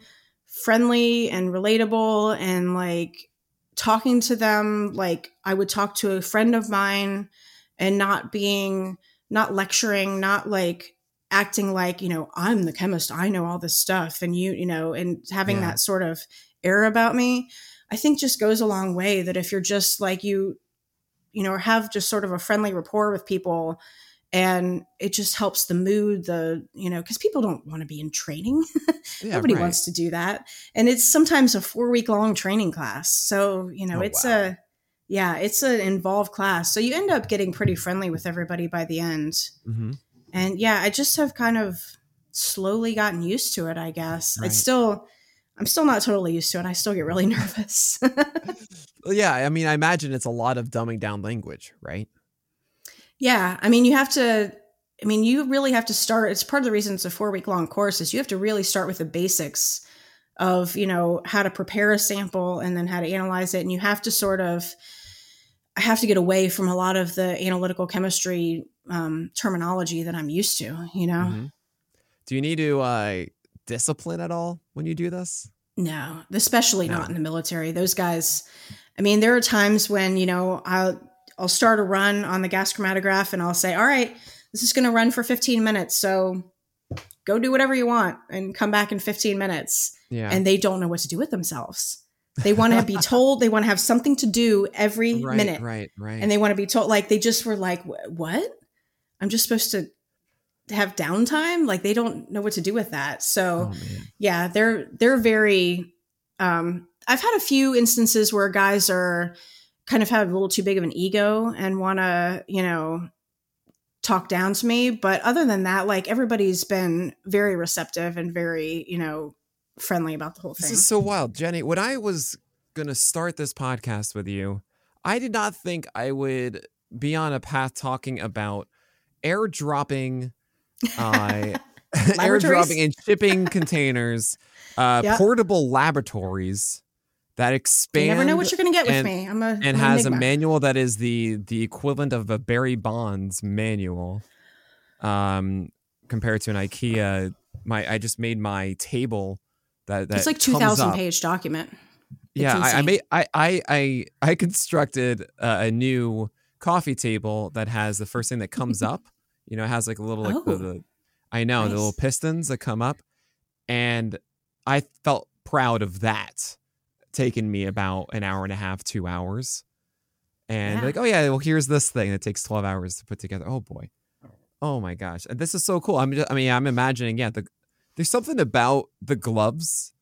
friendly and relatable and like talking to them like I would talk to a friend of mine and not being, not lecturing, not like, acting like you know i'm the chemist i know all this stuff and you you know and having yeah. that sort of air about me i think just goes a long way that if you're just like you you know have just sort of a friendly rapport with people and it just helps the mood the you know because people don't want to be in training yeah, nobody right. wants to do that and it's sometimes a four week long training class so you know oh, it's wow. a yeah it's an involved class so you end up getting pretty friendly with everybody by the end mm-hmm and yeah, I just have kind of slowly gotten used to it, I guess. Right. It's still I'm still not totally used to it. I still get really nervous. Well, yeah, I mean, I imagine it's a lot of dumbing down language, right? yeah, I mean, you have to. I mean, you really have to start. It's part of the reason it's a four week long course. Is you have to really start with the basics of you know how to prepare a sample and then how to analyze it, and you have to sort of. I have to get away from a lot of the analytical chemistry um, terminology that I'm used to. You know. Mhm. Do you need to uh, discipline at all when you do this? No, especially No. not in the military. Those guys, I mean, there are times when, you know, I'll I'll start a run on the gas chromatograph and I'll say, "All right, this is going to run for 15 minutes. So go do whatever you want and come back in 15 minutes." Yeah. And they don't know what to do with themselves. They want to be told, they want to have something to do every right, minute. right, right. And they want to be told like they just were like, "What? I'm just supposed to have downtime?" Like they don't know what to do with that. So oh, yeah they're they're very um i've had a few instances where guys are kind of have a little too big of an ego and want to you know talk down to me but other than that like everybody's been very receptive and very you know friendly about the whole This thing is so wild, Jenny. When I was gonna start this podcast with you, I did not think I would be on a path talking about airdropping, uh, airdropping and shipping containers, uh, Yep. portable laboratories that expand. you never know what you're gonna get with and- me i'm a and I'm has a manual that is the the equivalent of a Barry Bonds manual. Um, compared to an IKEA, my I just made my table that that it's like 2000 page document It's Yeah, I, I made I I I I constructed uh, a new coffee table that has the first thing that comes up. You know, it has like a little like the, Oh. the I know the little pistons that come up, and I felt proud of that. Taking me about an hour and a half, two hours, and Yeah. like, oh yeah, well here's this thing that takes twelve hours to put together. Oh boy, oh my gosh, and this is so cool. I'm just, I mean, I'm imagining, yeah, the there's something about the gloves.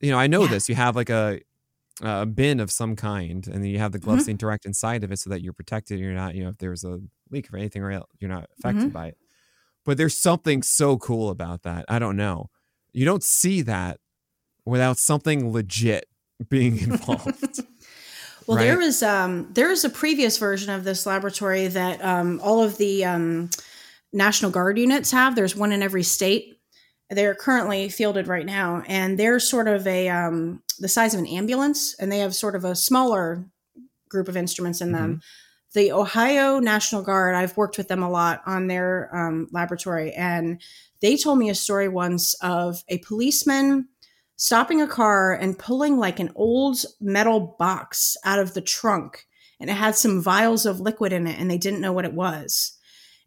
You know, I know Yeah. this. You have like a a bin of some kind, and then you have the Mm-hmm. gloves interact inside of it so that you're protected. You're not, you know, if there's a leak or anything, or you're not affected Mm-hmm. by it. But there's something so cool about that. I don't know. You don't see that without something legit being involved. Well, Right. there was um, there is a previous version of this laboratory that um, all of the um, National Guard units have. There's one in every state. They're currently fielded right now, and they're sort of a um, the size of an ambulance, and they have sort of a smaller group of instruments in them. The Ohio National Guard, I've worked with them a lot on their um, laboratory, and they told me a story once of a policeman stopping a car and pulling like an old metal box out of the trunk and it had some vials of liquid in it and they didn't know what it was.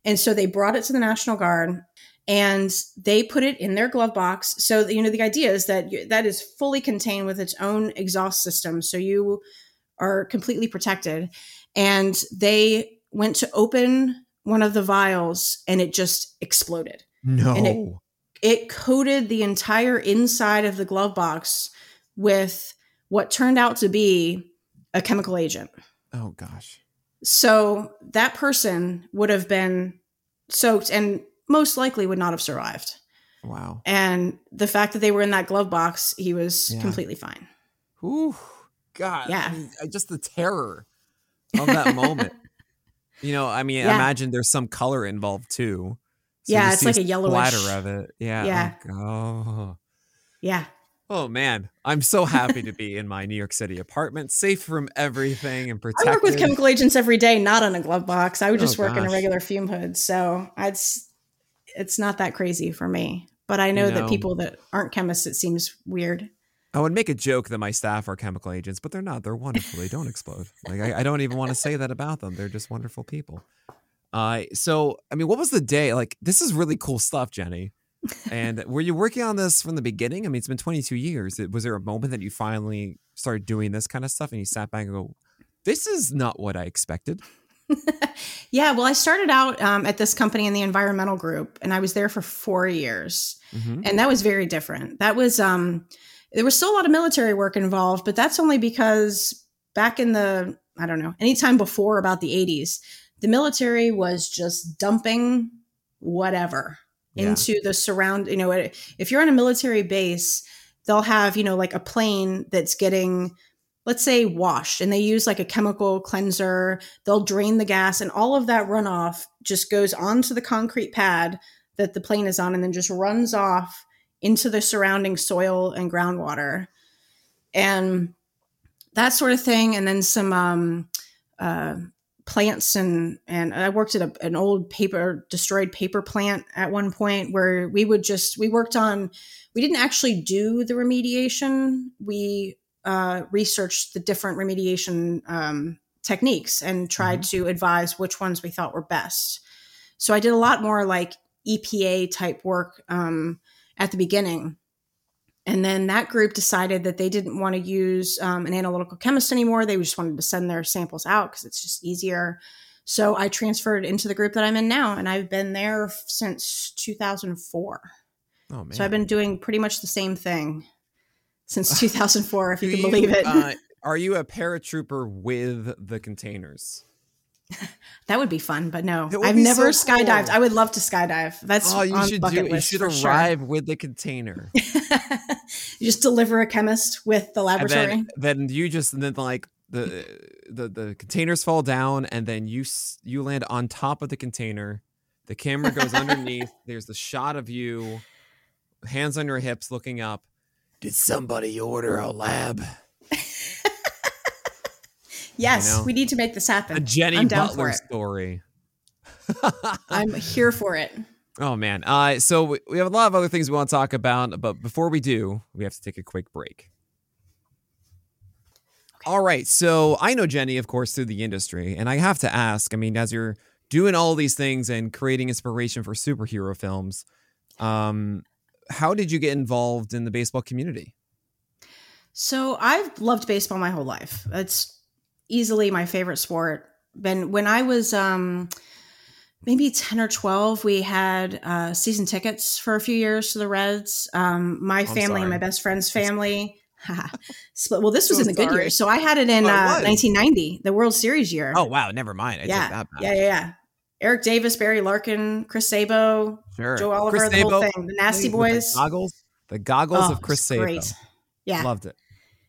And so they brought it to the National Guard and they put it in their glove box. So you know the idea is that you, that is fully contained with its own exhaust system so you are completely protected. And they went to open one of the vials and it just exploded no. And it- it coated the entire inside of the glove box with what turned out to be a chemical agent. oh gosh. So that person would have been soaked and most likely would not have survived. Wow. And the fact that they were in that glove box, he was Yeah. completely fine. Ooh, God. Yeah. I mean, just the terror of that moment. You know, I mean, Yeah. imagine there's some color involved too. So Yeah, it's like a yellowish- splatter of it. Yeah. Oh yeah. Oh, Yeah. oh man, I'm so happy to be in my New York City apartment, safe from everything and protected. I work with chemical agents every day, not in a glove box. I would oh, just Oh, work in a regular fume hood. So it's it's not that crazy for me. But I know, You know- that people that aren't chemists, it seems weird. I would make a joke that my staff are chemical agents, but they're not. They're wonderful. They don't explode. Like I, I don't even want to say that about them. They're just wonderful people. Uh, so I mean, what was the day like? This is really cool stuff, Jenny. And were you working on this from the beginning? I mean, it's been 22 years. Was there a moment that you finally started doing this kind of stuff, and you sat back and go, "This is not what I expected." Yeah, well, I started out um, at this company in the environmental group, and I was there for four years, Mhm. and that was very different. That was um, there was still a lot of military work involved, but that's only because back in the I don't know anytime before about the '80s, the military was just dumping whatever Yeah. into the surround. You know, if you're on a military base, they'll have, you know, like a plane that's getting, let's say, washed and they use like a chemical cleanser. They'll drain the gas and all of that runoff just goes onto the concrete pad that the plane is on and then just runs off into the surrounding soil and groundwater. And that sort of thing. And then some, um, uh, plants and and I worked at a, an old paper destroyed paper plant at one point where we would just we worked on we didn't actually do the remediation we uh, researched the different remediation um, techniques and tried mm-hmm. to advise which ones we thought were best so I did a lot more like EPA type work um, at the beginning and then that group decided that they didn't want to use um, an analytical chemist anymore. They just wanted to send their samples out because it's just easier. So I transferred into the group that I'm in now, and I've been there since 2004. Oh, man. So I've been doing pretty much the same thing since 2004, if you can believe it. uh, are you a paratrooper with the containers? that would be fun, but no, I've never so skydived. Cool. I would love to skydive. That's oh, you should do. You should arrive sure. with the container. you just deliver a chemist with the laboratory. Then, then, you just then like the the the containers fall down, and then you you land on top of the container. The camera goes underneath. There's the shot of you, hands on your hips, looking up. Did somebody order a lab? Yes, you know? we need to make this happen. A Jenny I'm Butler story. I'm here for it. Oh man. Uh, so we have a lot of other things we want to talk about, but before we do, we have to take a quick break. Okay. All right. So I know Jenny, of course, through the industry, and I have to ask. I mean, as you're doing all these things and creating inspiration for superhero films, um, how did you get involved in the baseball community? So I've loved baseball my whole life. It's easily my favorite sport. Been when I was um, maybe 10 or 12 we had uh, season tickets for a few years to the reds um, my I'm family and my best friend's family split well this was so in the sorry. good years so i had it in oh, uh, 1990 the world series year oh wow never mind I yeah. yeah yeah yeah eric davis barry larkin chris sabo sure. joe oliver chris the Sabo, whole thing the nasty boys the goggles the goggles oh, of chris sabo great. yeah loved it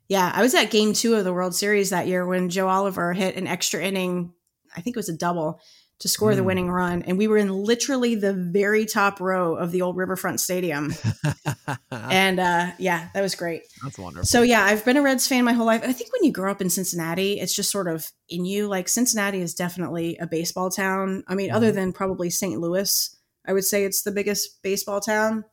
yeah, I was at game two of the World Series that year when Joe Oliver hit an extra inning. I think it was a double to score mm. the winning run. And we were in literally the very top row of the old Riverfront Stadium. and uh, yeah, that was great. That's wonderful. So yeah, I've been a Reds fan my whole life. I think when you grow up in Cincinnati, it's just sort of in you. Like Cincinnati is definitely a baseball town. I mean, mm. other mm-hmm. than probably St. Louis, I would say it's the biggest baseball town.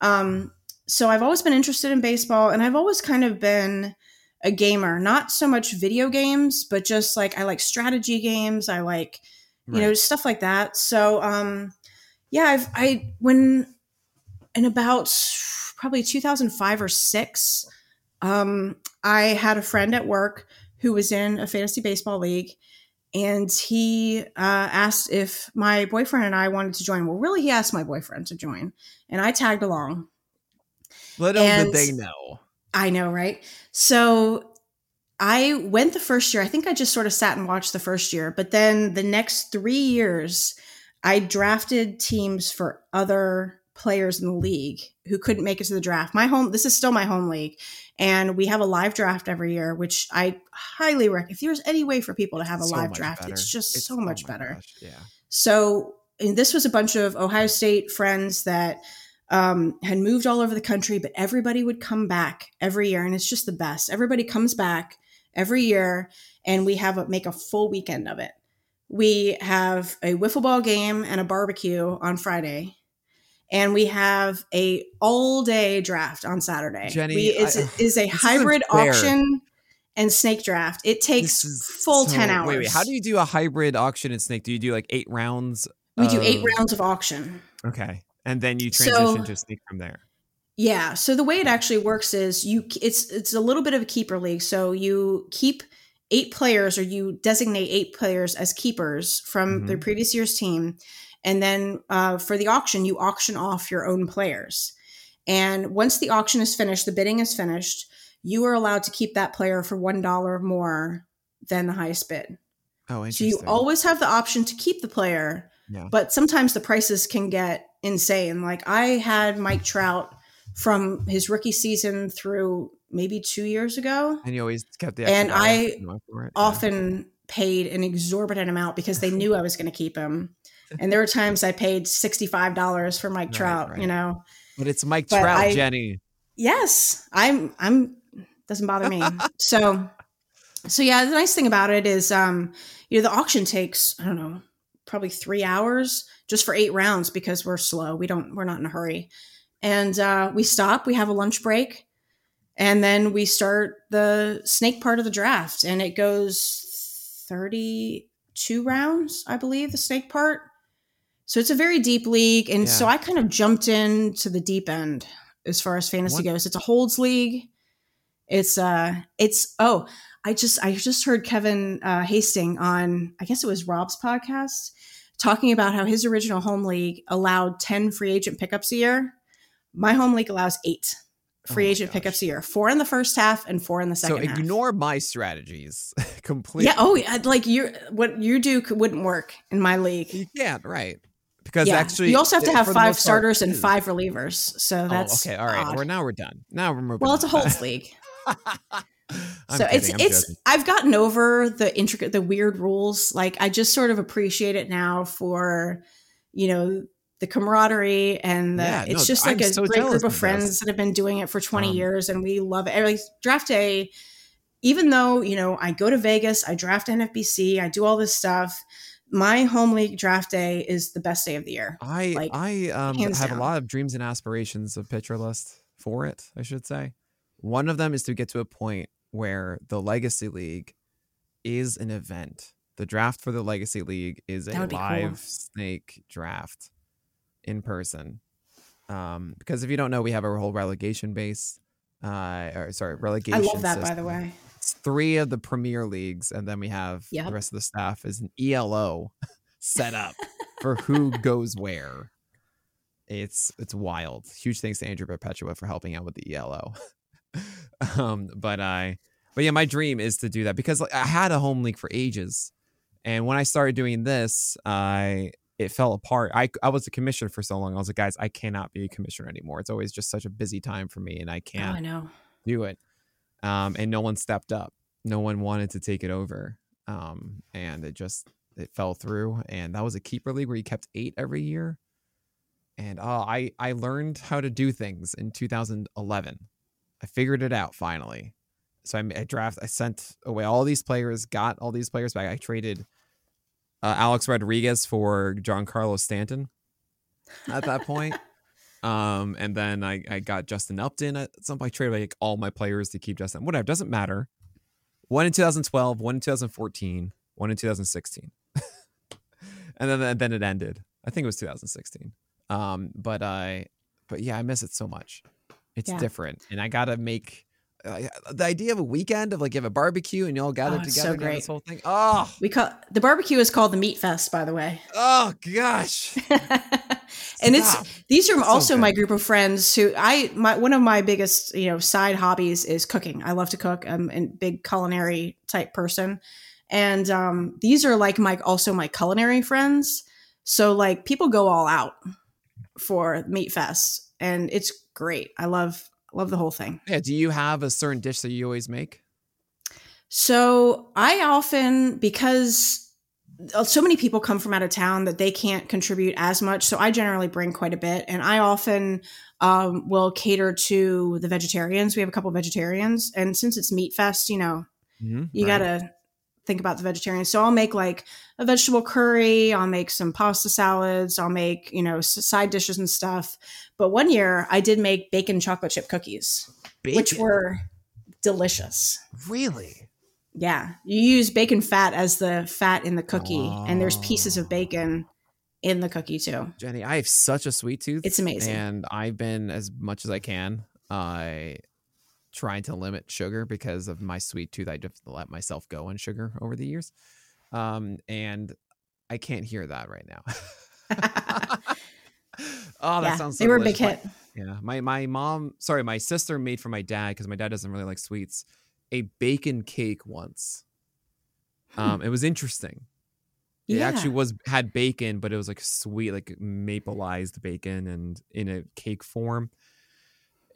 Um, so I've always been interested in baseball and I've always kind of been a gamer, not so much video games, but just like I like strategy games. I like, you right. know, stuff like that. So, um, yeah, I've, I, when in about probably 2005 or six, um, I had a friend at work who was in a fantasy baseball league and he uh, asked if my boyfriend and I wanted to join. Well, really, he asked my boyfriend to join, and I tagged along. Little and did they know. I know, right? So I went the first year. I think I just sort of sat and watched the first year, but then the next three years, I drafted teams for other players in the league who couldn't make it to the draft. My home, this is still my home league, and we have a live draft every year, which I highly recommend. If there's any way for people to have a so live draft, better. it's just it's, so much oh better. Gosh, yeah. So this was a bunch of Ohio State friends that um, had moved all over the country, but everybody would come back every year, and it's just the best. Everybody comes back every year, and we have a, make a full weekend of it. We have a wiffle ball game and a barbecue on Friday, and we have a all day draft on Saturday. Jenny, we, it's, I, is a hybrid auction and snake draft. It takes full so, ten hours. Wait, wait, how do you do a hybrid auction and snake? Do you do like eight rounds? We of... do eight rounds of auction. Okay and then you transition so, to snake from there. Yeah. So the way it actually works is you it's it's a little bit of a keeper league. So you keep eight players or you designate eight players as keepers from mm-hmm. their previous year's team. And then uh, for the auction, you auction off your own players. And once the auction is finished, the bidding is finished, you are allowed to keep that player for $1 more than the highest bid. Oh, interesting. So you always have the option to keep the player, yeah. but sometimes the prices can get insane. Like I had Mike Trout from his rookie season through maybe two years ago. And you always kept the And I you know, for it, yeah. Often paid an exorbitant amount because they knew I was going to keep him. And there were times I paid $65 for Mike Right, Trout, right. you know. But it's Mike but Trout, I- Jenny. Yes, I'm I'm doesn't bother me. so so yeah, the nice thing about it is um you know the auction takes I don't know, probably 3 hours just for 8 rounds because we're slow. We don't we're not in a hurry. And uh we stop, we have a lunch break, and then we start the snake part of the draft and it goes 32 rounds, I believe, the snake part. So it's a very deep league and so I kind of jumped into the deep end as far as fantasy What- goes. It's a holds league. It's uh it's oh, I just I just heard Kevin uh Hasting on I guess it was Rob's podcast talking about how his original home league allowed 10 free agent pickups a year. My home league allows 8 free Oh agent gosh. pickups a year. 4 in the first half and 4 in the second. So ignore my strategies completely. Yeah, oh, yeah, like you what you do wouldn't work in my league. You can't, right? Because yeah. actually, you also have to have five most part, starters and five relievers. So oh, that's oh, okay. All right. odd. We're now we're done. Now we're moving. well, it's a holds league. So it's I'm it's joking. I've gotten over the intricate the weird rules. Like I just sort of appreciate it now for you know the camaraderie and the Yeah, it's no, just I'm like a so great group of this. friends that have been doing it for 20 Um, years and we love it. Like draft day even though, you know, I go to Vegas, I draft NFBC, I do all this stuff. My home league draft day is the best day of the year. I like, I um, have down. a lot of dreams and aspirations of pitcher list for it. I should say. One of them is to get to a point where the Legacy League is an event. The draft for the Legacy League is That a be cool. live snake draft in person. Um, because if you don't know, we have our whole relegation base. Uh, or sorry, relegation. I love that by the way. It's three of the premier leagues, and then we have Yep. the rest of the staff is an ELO set up for who goes where. It's it's wild. Huge thanks to Andrew Perpetua for helping out with the ELO. um, but I, but yeah, my dream is to do that because like, I had a home league for ages, and when I started doing this, I it fell apart. I I was a commissioner for so long. I was like, guys, I cannot be a commissioner anymore. It's always just such a busy time for me, and I Oh, can't oh, I know. do it. Um, and no one stepped up. No one wanted to take it over. Um, and it just it fell through. And that was a keeper league where you kept eight every year. And oh, I I learned how to do things in 2011. I figured it out finally. So I, I draft. I sent away all these players. Got all these players back. I traded uh, Alex Rodriguez for Giancarlo Stanton at that point. Um, and then I, I got Justin Upton at some point. I traded like all my players to keep Justin. Whatever, doesn't matter. One in 2012, one in 2014, one in 2016, and then then it ended. I think it was 2016. Um, but I, but yeah, I miss it so much. It's Yeah. different, and I gotta make. Uh, the idea of a weekend of like you have a barbecue and you all gather Oh, together so great. this whole thing. Oh, We call the barbecue is called the meat fest, by the way. oh gosh. and it's these are So also my group of friends who I my one of my biggest you know side hobbies is cooking. I love to cook. I'm a big culinary type person, and um, these are like my also my culinary friends. So like people go all out for Meat Fest, and it's great. I love love the whole thing. Yeah. Do you have a certain dish that you always make? So I often because uh, so many people come from out of town that they can't contribute as much. So I generally bring quite a bit, and I often um, will cater to the vegetarians. We have a couple vegetarians, and since it's Meat Fest, you know, Mm-hmm. you gotta think about the vegetarian. So I'll make like a vegetable curry. I'll make some pasta salads. I'll make you know side dishes and stuff. But one year I did make bacon chocolate chip cookies, which were delicious. really Yeah, you use bacon fat as the fat in the cookie, and there's pieces Oh. of bacon in the cookie too. Jenny, I have such a sweet tooth. It's amazing. And I've been as much as I can, I trying to limit sugar because of my sweet tooth. I just let myself go on sugar over the years. Um, and I can't hear that right now. oh, that yeah, sounds so they were a big hit. My- yeah. My my mom, sorry, my sister made for my dad because my dad doesn't really like sweets, a bacon cake once. Um, it was interesting. It Hmm. Yeah, actually was had bacon, but it was like sweet, like mapleized bacon and in a cake form.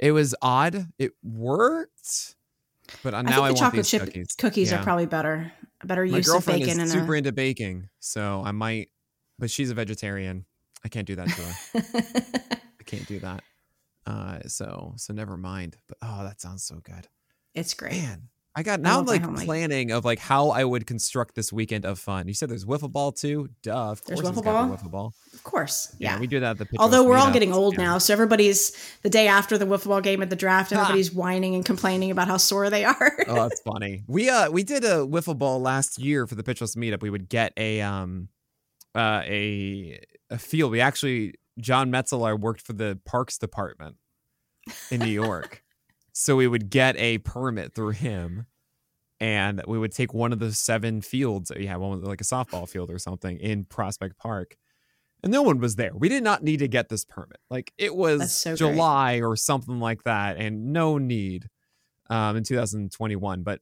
It was odd. It worked, but now I think I, the want chocolate chip cookies. cookies, Yeah. are probably better. A better My use of girlfriend bacon is and super into baking, so I might, but she's a vegetarian. I can't do that to her. a. I can't do that. Uh, so so never mind. But oh, that sounds so good. it's great. Man, I got now I'm like planning of like how I would construct this weekend of fun. You said there's wiffle ball too. Duh, of There's course. wiffle there's gotta be ball? Wiffle ball. Of course. Yeah, Yeah. we do that at the. Although we're all getting old Yeah. now, so everybody's the day after the wiffle ball game at the draft, everybody's whining and complaining about how sore they are. oh, that's funny. We uh we did a wiffle ball last year for the Pitcher List meetup. We would get a um uh a a field. We actually John Metzelaar worked for the parks department in New York. So we would get a permit through him and we would take one of the seven fields that we had, one like a softball field or something in Prospect Park. And no one was there. We did not need to get this permit. Like it was so great. July or something like that, and no need um, in 2021. But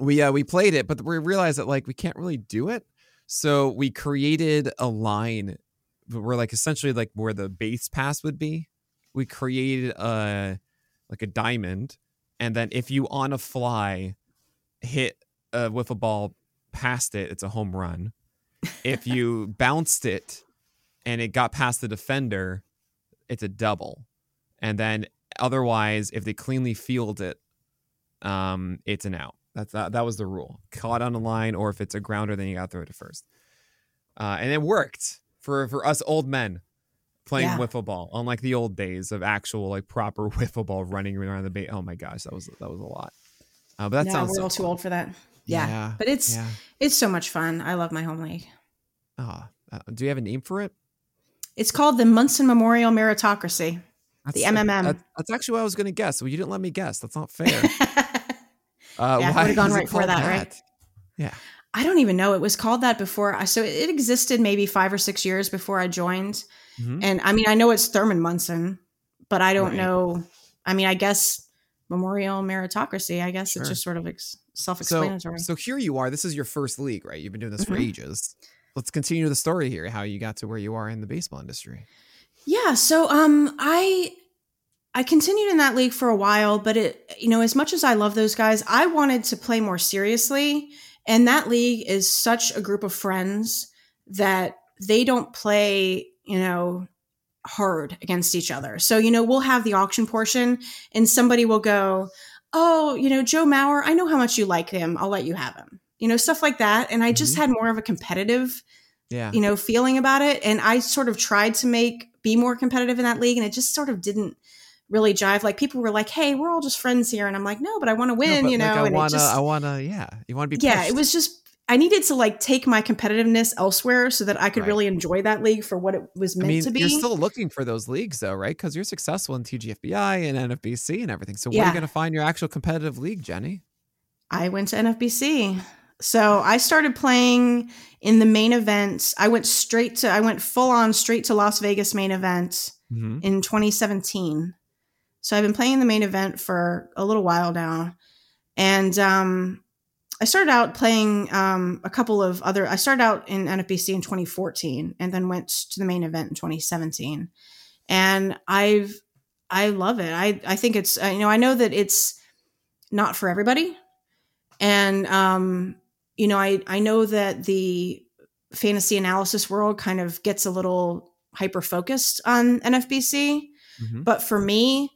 we uh, we played it, but we realized that like we can't really do it. So we created a line where like essentially like where the base pass would be. We created a like a diamond, and then if you on a fly hit with a wiffle ball past it, it's a home run. If you bounced it and it got past the defender, it's a double. And then otherwise, if they cleanly field it, um, it's an out. That's that, that was the rule. Caught on the line, or if it's a grounder, then you got to throw it to first. Uh, and it worked for for us old men playing Yeah. wiffle ball, unlike the old days of actual like proper wiffle ball running around the bait. Oh my gosh, that was that was a lot. Uh, but that no, sounds we're so all too old for that. Yeah. Yeah, But it's Yeah. it's so much fun. I love my home league. Oh, uh, do you have a name for it? It's called the Munson Memorial Meritocracy. The That's- MMM. that- that's actually what I was going to guess. Well, you didn't let me guess. That's not fair. Uh, Yeah, I would've gone right for called that, right? Yeah. I don't even know. It was called that before. I So it existed maybe five or six years before I joined. Mhm. And I mean, I know it's Thurman Munson, but I don't Right. know. I mean, I guess Memorial Meritocracy. I guess Sure. it's just sort of ex- self-explanatory. so here you are. This is your first league, right? You've been doing this for Mhm. ages. Let's continue the story here. How you got to where you are in the baseball industry. Yeah, so um I I continued in that league for a while, but it you know, as much as I love those guys, I wanted to play more seriously, and that league is such a group of friends that they don't play, you know, hard against each other. So, you know, we'll have the auction portion and somebody will go, "Oh, you know, Joe Mauer, I know how much you like him. I'll let you have him." You know, stuff like that, and I just Mhm. had more of a competitive Yeah. you know, feeling about it. And I sort of tried to make be more competitive in that league, and it just sort of didn't really jive. Like people were like, "Hey, we're all just friends here," and I'm like, "No, but I want to win," but, you know. like, I and wanna, just, I wanna, yeah. You want to be, yeah, pushed. it was just I needed to like take my competitiveness elsewhere so that I could Right. really enjoy that league for what it was I meant mean, to be. you're still looking for those leagues, though, right? Because you're successful in TGFBI and NFBC and everything. So, where are you going to find your actual competitive league, Jenny? I went to NFBC. So I started playing in the main event. I went straight to I went full on straight to Las Vegas main event Mm-hmm. in 2017. So I've been playing the main event for a little while now. And um, I started out playing um, a couple of other, I started out in NFBC in 2014 and then went to the main event in 2017. And I've, I love it. I, I think it's, uh, you know, I know that it's not for everybody. And, um, you know, I, I know that the fantasy analysis world kind of gets a little hyper focused on NFBC. Mm-hmm. But for me,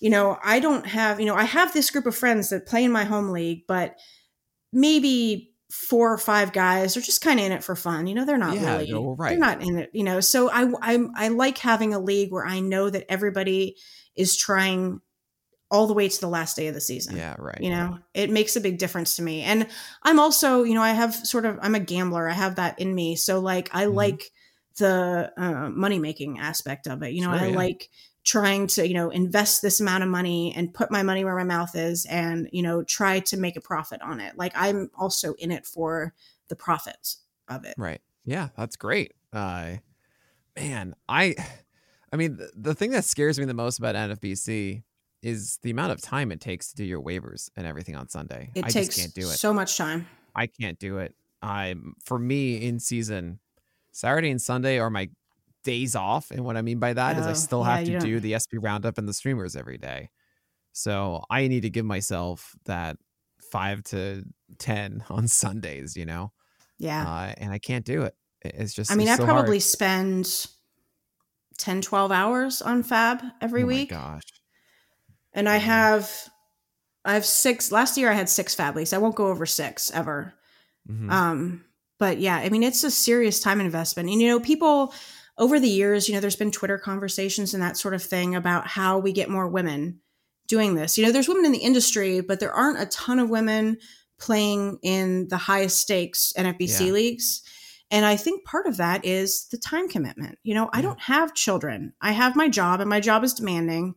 you know, I don't have, you know, I have this group of friends that play in my home league, but maybe four or five guys are just kind of in it for fun. You know, they're not Yeah, really, no, right. they're not in it, you know. So I, I, I like having a league where I know that everybody is trying all the way to the last day of the season. Yeah, right. You right. know, it makes a big difference to me. And I'm also, you know, I have sort of, I'm a gambler. I have that in me. So, like, I Mhm. like the uh, money making aspect of it. You know, Sure, I yeah. like trying to, you know, invest this amount of money and put my money where my mouth is and, you know, try to make a profit on it. Like, I'm also in it for the profits of it. Right. Yeah, that's great. Uh, man, I, I mean, the, the thing that scares me the most about NFBC is the amount of time it takes to do your waivers and everything on Sunday. It I takes just can't do it. so much time. I can't do it. I'm for me in season, Saturday and Sunday are my days off. And what I mean by that is I Oh, still yeah, have to don't- the SP roundup and the streamers every day. So I need to give myself that five to 10 on Sundays, you know? Yeah. Uh, and I can't do it. It- It's just, I mean, I so hard. probably spend 10, 12 hours on FAAB every oh week. Gosh. And I have I have six last year I had six FAAB leagues. I won't go over six ever. Mhm. Um, but yeah, I mean, it's a serious time investment. And, you know, people over the years, you know, there's been Twitter conversations and that sort of thing about how we get more women doing this. You know, there's women in the industry, but there aren't a ton of women playing in the highest stakes NFBC Yeah. leagues. And I think part of that is the time commitment. You know, I don't have children. I have my job and my job is demanding,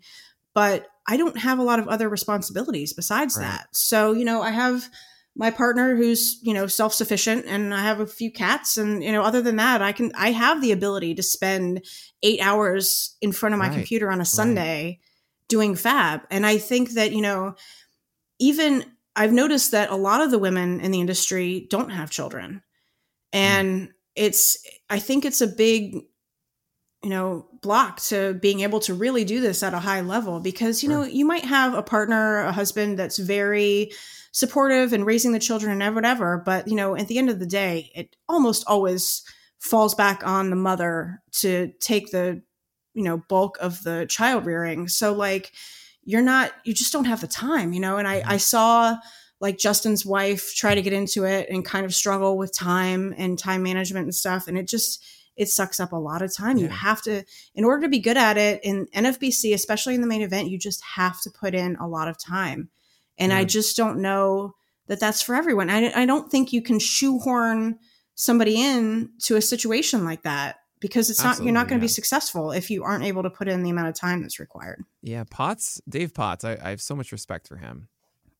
but I don't have a lot of other responsibilities besides Right. that. So, you know, I have my partner who's you know self-sufficient and i have a few cats and you know other than that i can i have the ability to spend eight hours in front of my Right, computer on a sunday doing FAAB. And i think that you know even i've noticed that a lot of the women in the industry don't have children. Hmm. And it's i think it's a big you know block to being able to really do this at a high level because you know you might have a partner a husband that's very supportive and raising the children and whatever but you know at the end of the day it almost always falls back on the mother to take the you know bulk of the child rearing. So like you're not you just don't have the time you know and i mm-hmm. i saw like justin's wife try to get into it and kind of struggle with time and time management and stuff and it just it sucks up a lot of time. You have to in order to be good at it in nfbc especially in the main event you just have to put in a lot of time and I just don't know that that's for everyone. I, I don't think you can shoehorn somebody in to a situation like that because it's not you're not going to be successful if you aren't able to put in the amount of time that's required. Yeah, Potts, Dave Potts, I, I have so much respect for him.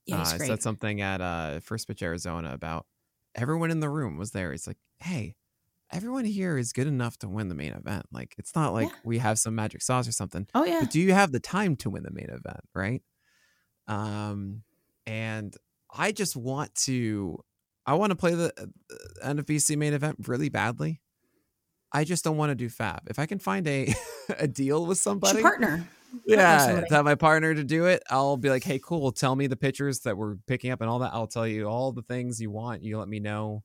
Yeah, uh, I said something at uh, First Pitch Arizona about everyone in the room was there. It's like, hey, everyone here is good enough to win the main event. Like, it's not like Yeah. we have some magic sauce or something. oh yeah, But do you have the time to win the main event, right? Um, and I just want to, I want to play the uh, NFBC main event really badly. I just don't want to do FAAB. If I can find a a deal with somebody, partner. yeah, to have my partner to do it, I'll be like, hey, cool. Tell me the pictures that we're picking up and all that. I'll tell you all the things you want. You let me know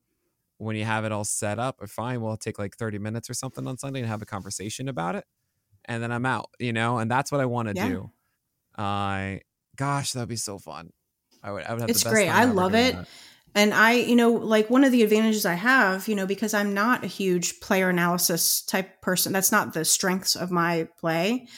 when you have it all set up. Or fine, we'll take like 30 minutes or something on Sunday and have a conversation about it. And then I'm out, you know, and that's what I want to Yeah. do. I gosh, that'd be so fun. I would I would have It's the best great. I love it. that. And I, you know, like one of the advantages I have, you know, because I'm not a huge player analysis type person, that's not the strengths of my play.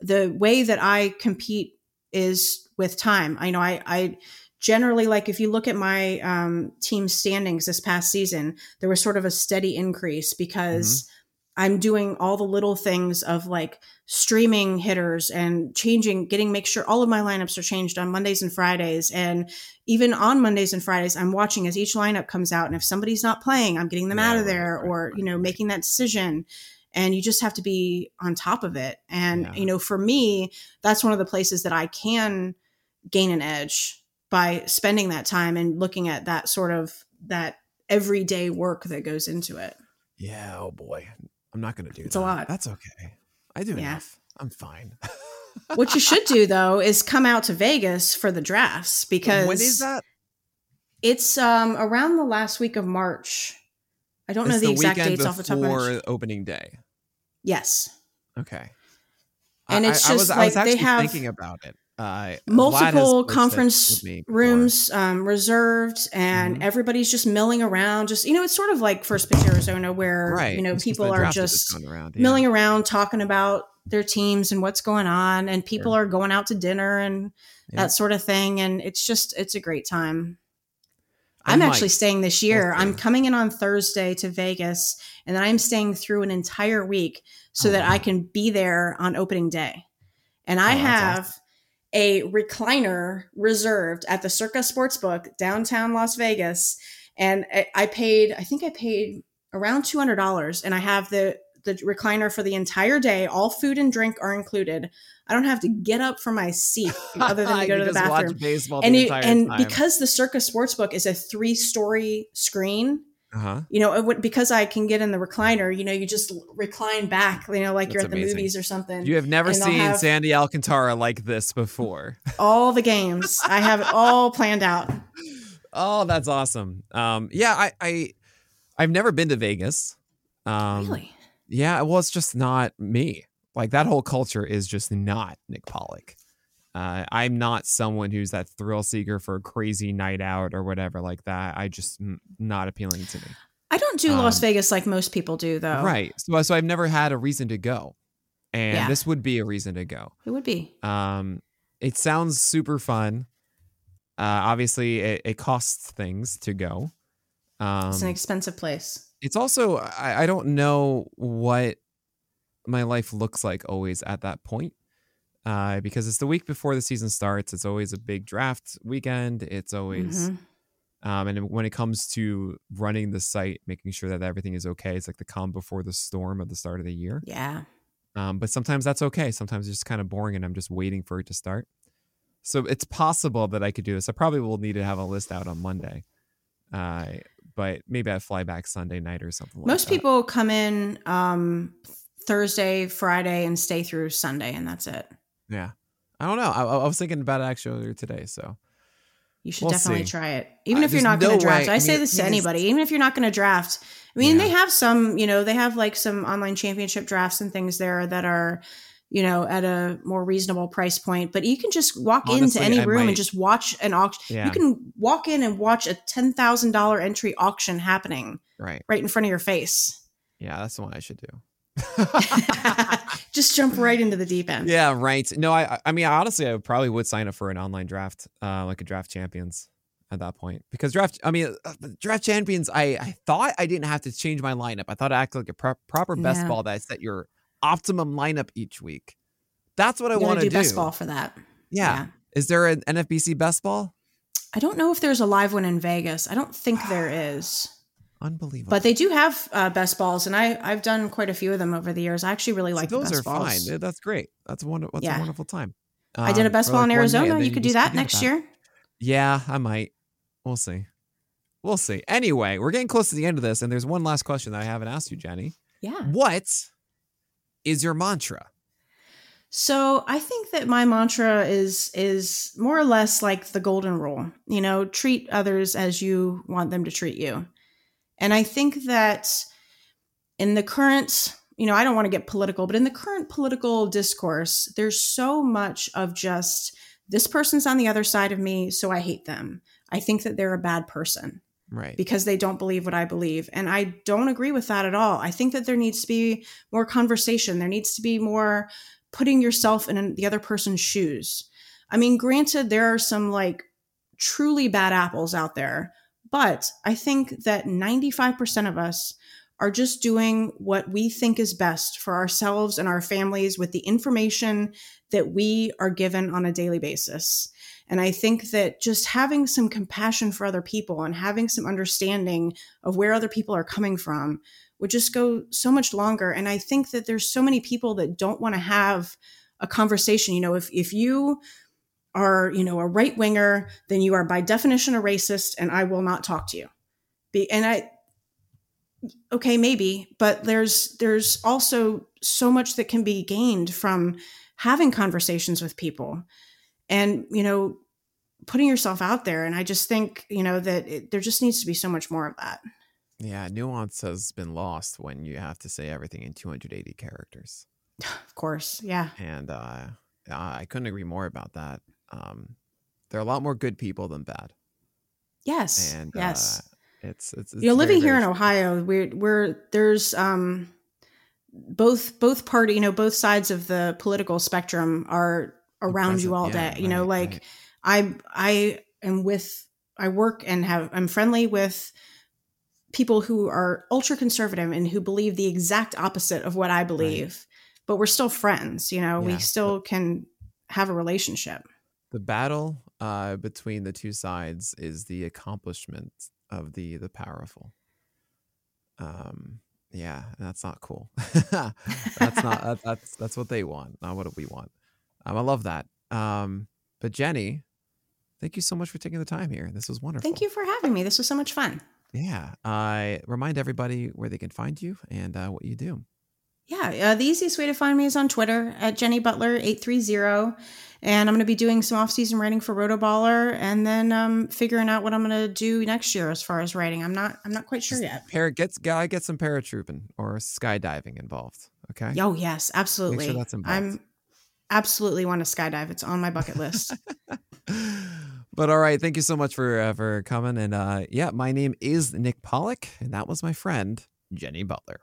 The way that I compete is with time. I know I, I generally like if you look at my um, team standings this past season, there was sort of a steady increase because I'm doing all the little things of like streaming hitters and changing, getting make sure all of my lineups are changed on Mondays and Fridays. And even on Mondays and Fridays, I'm watching as each lineup comes out. And if somebody's not playing, I'm getting them Yeah, out of there right, or, you know, right. making that decision. And you just have to be on top of it. And, Yeah. you know, for me, that's one of the places that I can gain an edge by spending that time and looking at that sort of that everyday work that goes into it. Yeah, oh boy. I'm not gonna do it. It's a lot. That's okay. I do Yeah. enough. I'm fine. what you should do though is come out to Vegas for the drafts because when is that? It's um around the last week of March. I don't know It's the, exact dates off the top of my before head. opening day. Yes. Okay. And I- it's I, I was, just I was like they actually have thinking about it. Uh, Multiple conference with me before. rooms um, reserved, and Mhm. everybody's just milling around. Just you know, it's sort of like First Pitch Arizona, where right? you know It's people the are just around. yeah. milling around, talking about their teams and what's going on, and people are going out to dinner and Yeah. that sort of thing. And it's just it's a great time. I'm might. actually staying this year. I'm coming in on Thursday to Vegas, and then I'm staying through an entire week so Oh, that I can be there on opening day. And I Oh, have a recliner reserved at the Circa Sportsbook downtown Las Vegas, and I, I paid. I think I paid around two hundred dollars, and I have the the recliner for the entire day. All food and drink are included. I don't have to get up from my seat other than to go to the bathroom baseball and the it, and time. because the Circa Sportsbook is a three story screen, Uh-huh. you know, would, because I can get in the recliner, you know, you just recline back, you know, like you're That's at the amazing. movies or something. You have never seen have- Sandy Alcantara like this before. all the games. I have it all planned out. oh, that's awesome. Um, yeah, I, I, I've never been to Vegas. Um, really? Yeah, well, it's just not me. Like that whole culture is just not Nick Pollack. Uh, I'm not someone who's that thrill seeker for a crazy night out or whatever like that. I just mm, not appealing to me. I don't do Las Um, Vegas like most people do, though. Right. So, so I've never had a reason to go, and Yeah. this would be a reason to go. It would be. Um, it sounds super fun. Uh, obviously, it, it costs things to go. Um, It's an expensive place. it's also I, I don't know what my life looks like always at that point uh, because it's the week before the season starts it's always a big draft weekend it's always Mhm. um, and when it comes to running the site making sure that everything is okay it's like the calm before the storm of the start of the year Yeah. um, but sometimes that's okay sometimes it's just kind of boring and i'm just waiting for it to start so it's possible that i could do this i probably will need to have a list out on monday uh, but maybe i fly back sunday night or something like Most that. people come in um, Thursday, Friday, and stay through Sunday, and that's it. Yeah. I don't know. I, I was thinking about it actually earlier today. So You should We'll definitely see. try it. Even Uh, if you're not going no to draft. I, I say mean, this to anybody. Even if you're not going to draft. I mean, Yeah. they have some, you know, they have like some online championship drafts and things there that are, you know, at a more reasonable price point. But you can just walk Honestly, into any I room might- and just watch an auction. yeah. You can walk in and watch a $10,000 entry auction happening right. right in front of your face. Yeah, that's the one I should do. just jump right into the deep end. yeah, right. No, I I mean honestly I probably would sign up for an online draft, uh, like a draft champions at that point. Because draft I mean uh, draft champions, I, I thought I didn't have to change my lineup. I thought I acted like a pro- proper best Yeah. ball that I set your optimum lineup each week. That's what I want to do do. best ball for that. Yeah. Is there an NFBC best ball? I don't know if there's a live one in Vegas. I don't think there is. Unbelievable. But they do have uh, best balls, and I I've done quite a few of them over the years. I actually really So like the those are balls. fine. That's great. That's one. That's Yeah. a wonderful time. I did a Um, best ball like in Arizona. you could do that next year. Yeah, I might. We'll see. We'll see. Anyway, we're getting close to the end of this, and there's one last question that I haven't asked you, Jenny. Yeah. What is your mantra? So I think that my mantra is is more or less like the golden rule. You know, treat others as you want them to treat you. And I think that in the current, you know, I don't want to get political, but in the current political discourse, there's so much of just this person's on the other side of me, so I hate them. I think that they're a bad person Right. because they don't believe what I believe. And I don't agree with that at all. I think that there needs to be more conversation. There needs to be more putting yourself in the other person's shoes. I mean, granted, there are some like truly bad apples out there, but I think that 95% of us are just doing what we think is best for ourselves and our families with the information that we are given on a daily basis. And I think that just having some compassion for other people and having some understanding of where other people are coming from would just go so much longer. And I think that there's so many people that don't want to have a conversation. You know, if if you are, you know, a right winger, then you are by definition a racist, and I will not talk to you. Be and I okay, maybe, but there's there's also so much that can be gained from having conversations with people and you know putting yourself out there and i just think you know that it, there just needs to be so much more of that Yeah, nuance has been lost when you have to say everything in 280 characters, of course yeah and uh, I couldn't agree more about that. Um, there are a lot more good people than bad, yes and yes uh, it's it's, it's you know very, living here in ohio we're we're there's um both both party you know both sides of the political spectrum are around you Present, all yeah, day you know right, like right. I I am with I work and have I'm friendly with people who are ultra conservative and who believe the exact opposite of what I believe. But we're still friends, you know. Yeah, we still can have a relationship. The battle uh, between the two sides is the accomplishment of the the powerful. Um, yeah, that's not cool. that's not that, that's that's what they want, not what we want. Um, I love that. Um, but Jenny, thank you so much for taking the time here. This was wonderful. Thank you for having me. This was so much fun. Yeah. Uh, remind everybody where they can find you and uh, what you do. Yeah, uh, the easiest way to find me is on Twitter at Jenny Butler eight three zero, and I'm going to be doing some off season writing for Rotoballer, and then um, figuring out what I'm going to do next year as far as writing. I'm not I'm not quite sure yet. Para, gets gotta get some paratrooping or skydiving involved. Okay. Oh yes, absolutely. Sure that's involved. I'm absolutely want to skydive. It's on my bucket list. but all right, thank you so much for uh, for coming. And uh, yeah, my name is Nick Pollack, and that was my friend Jenny Butler.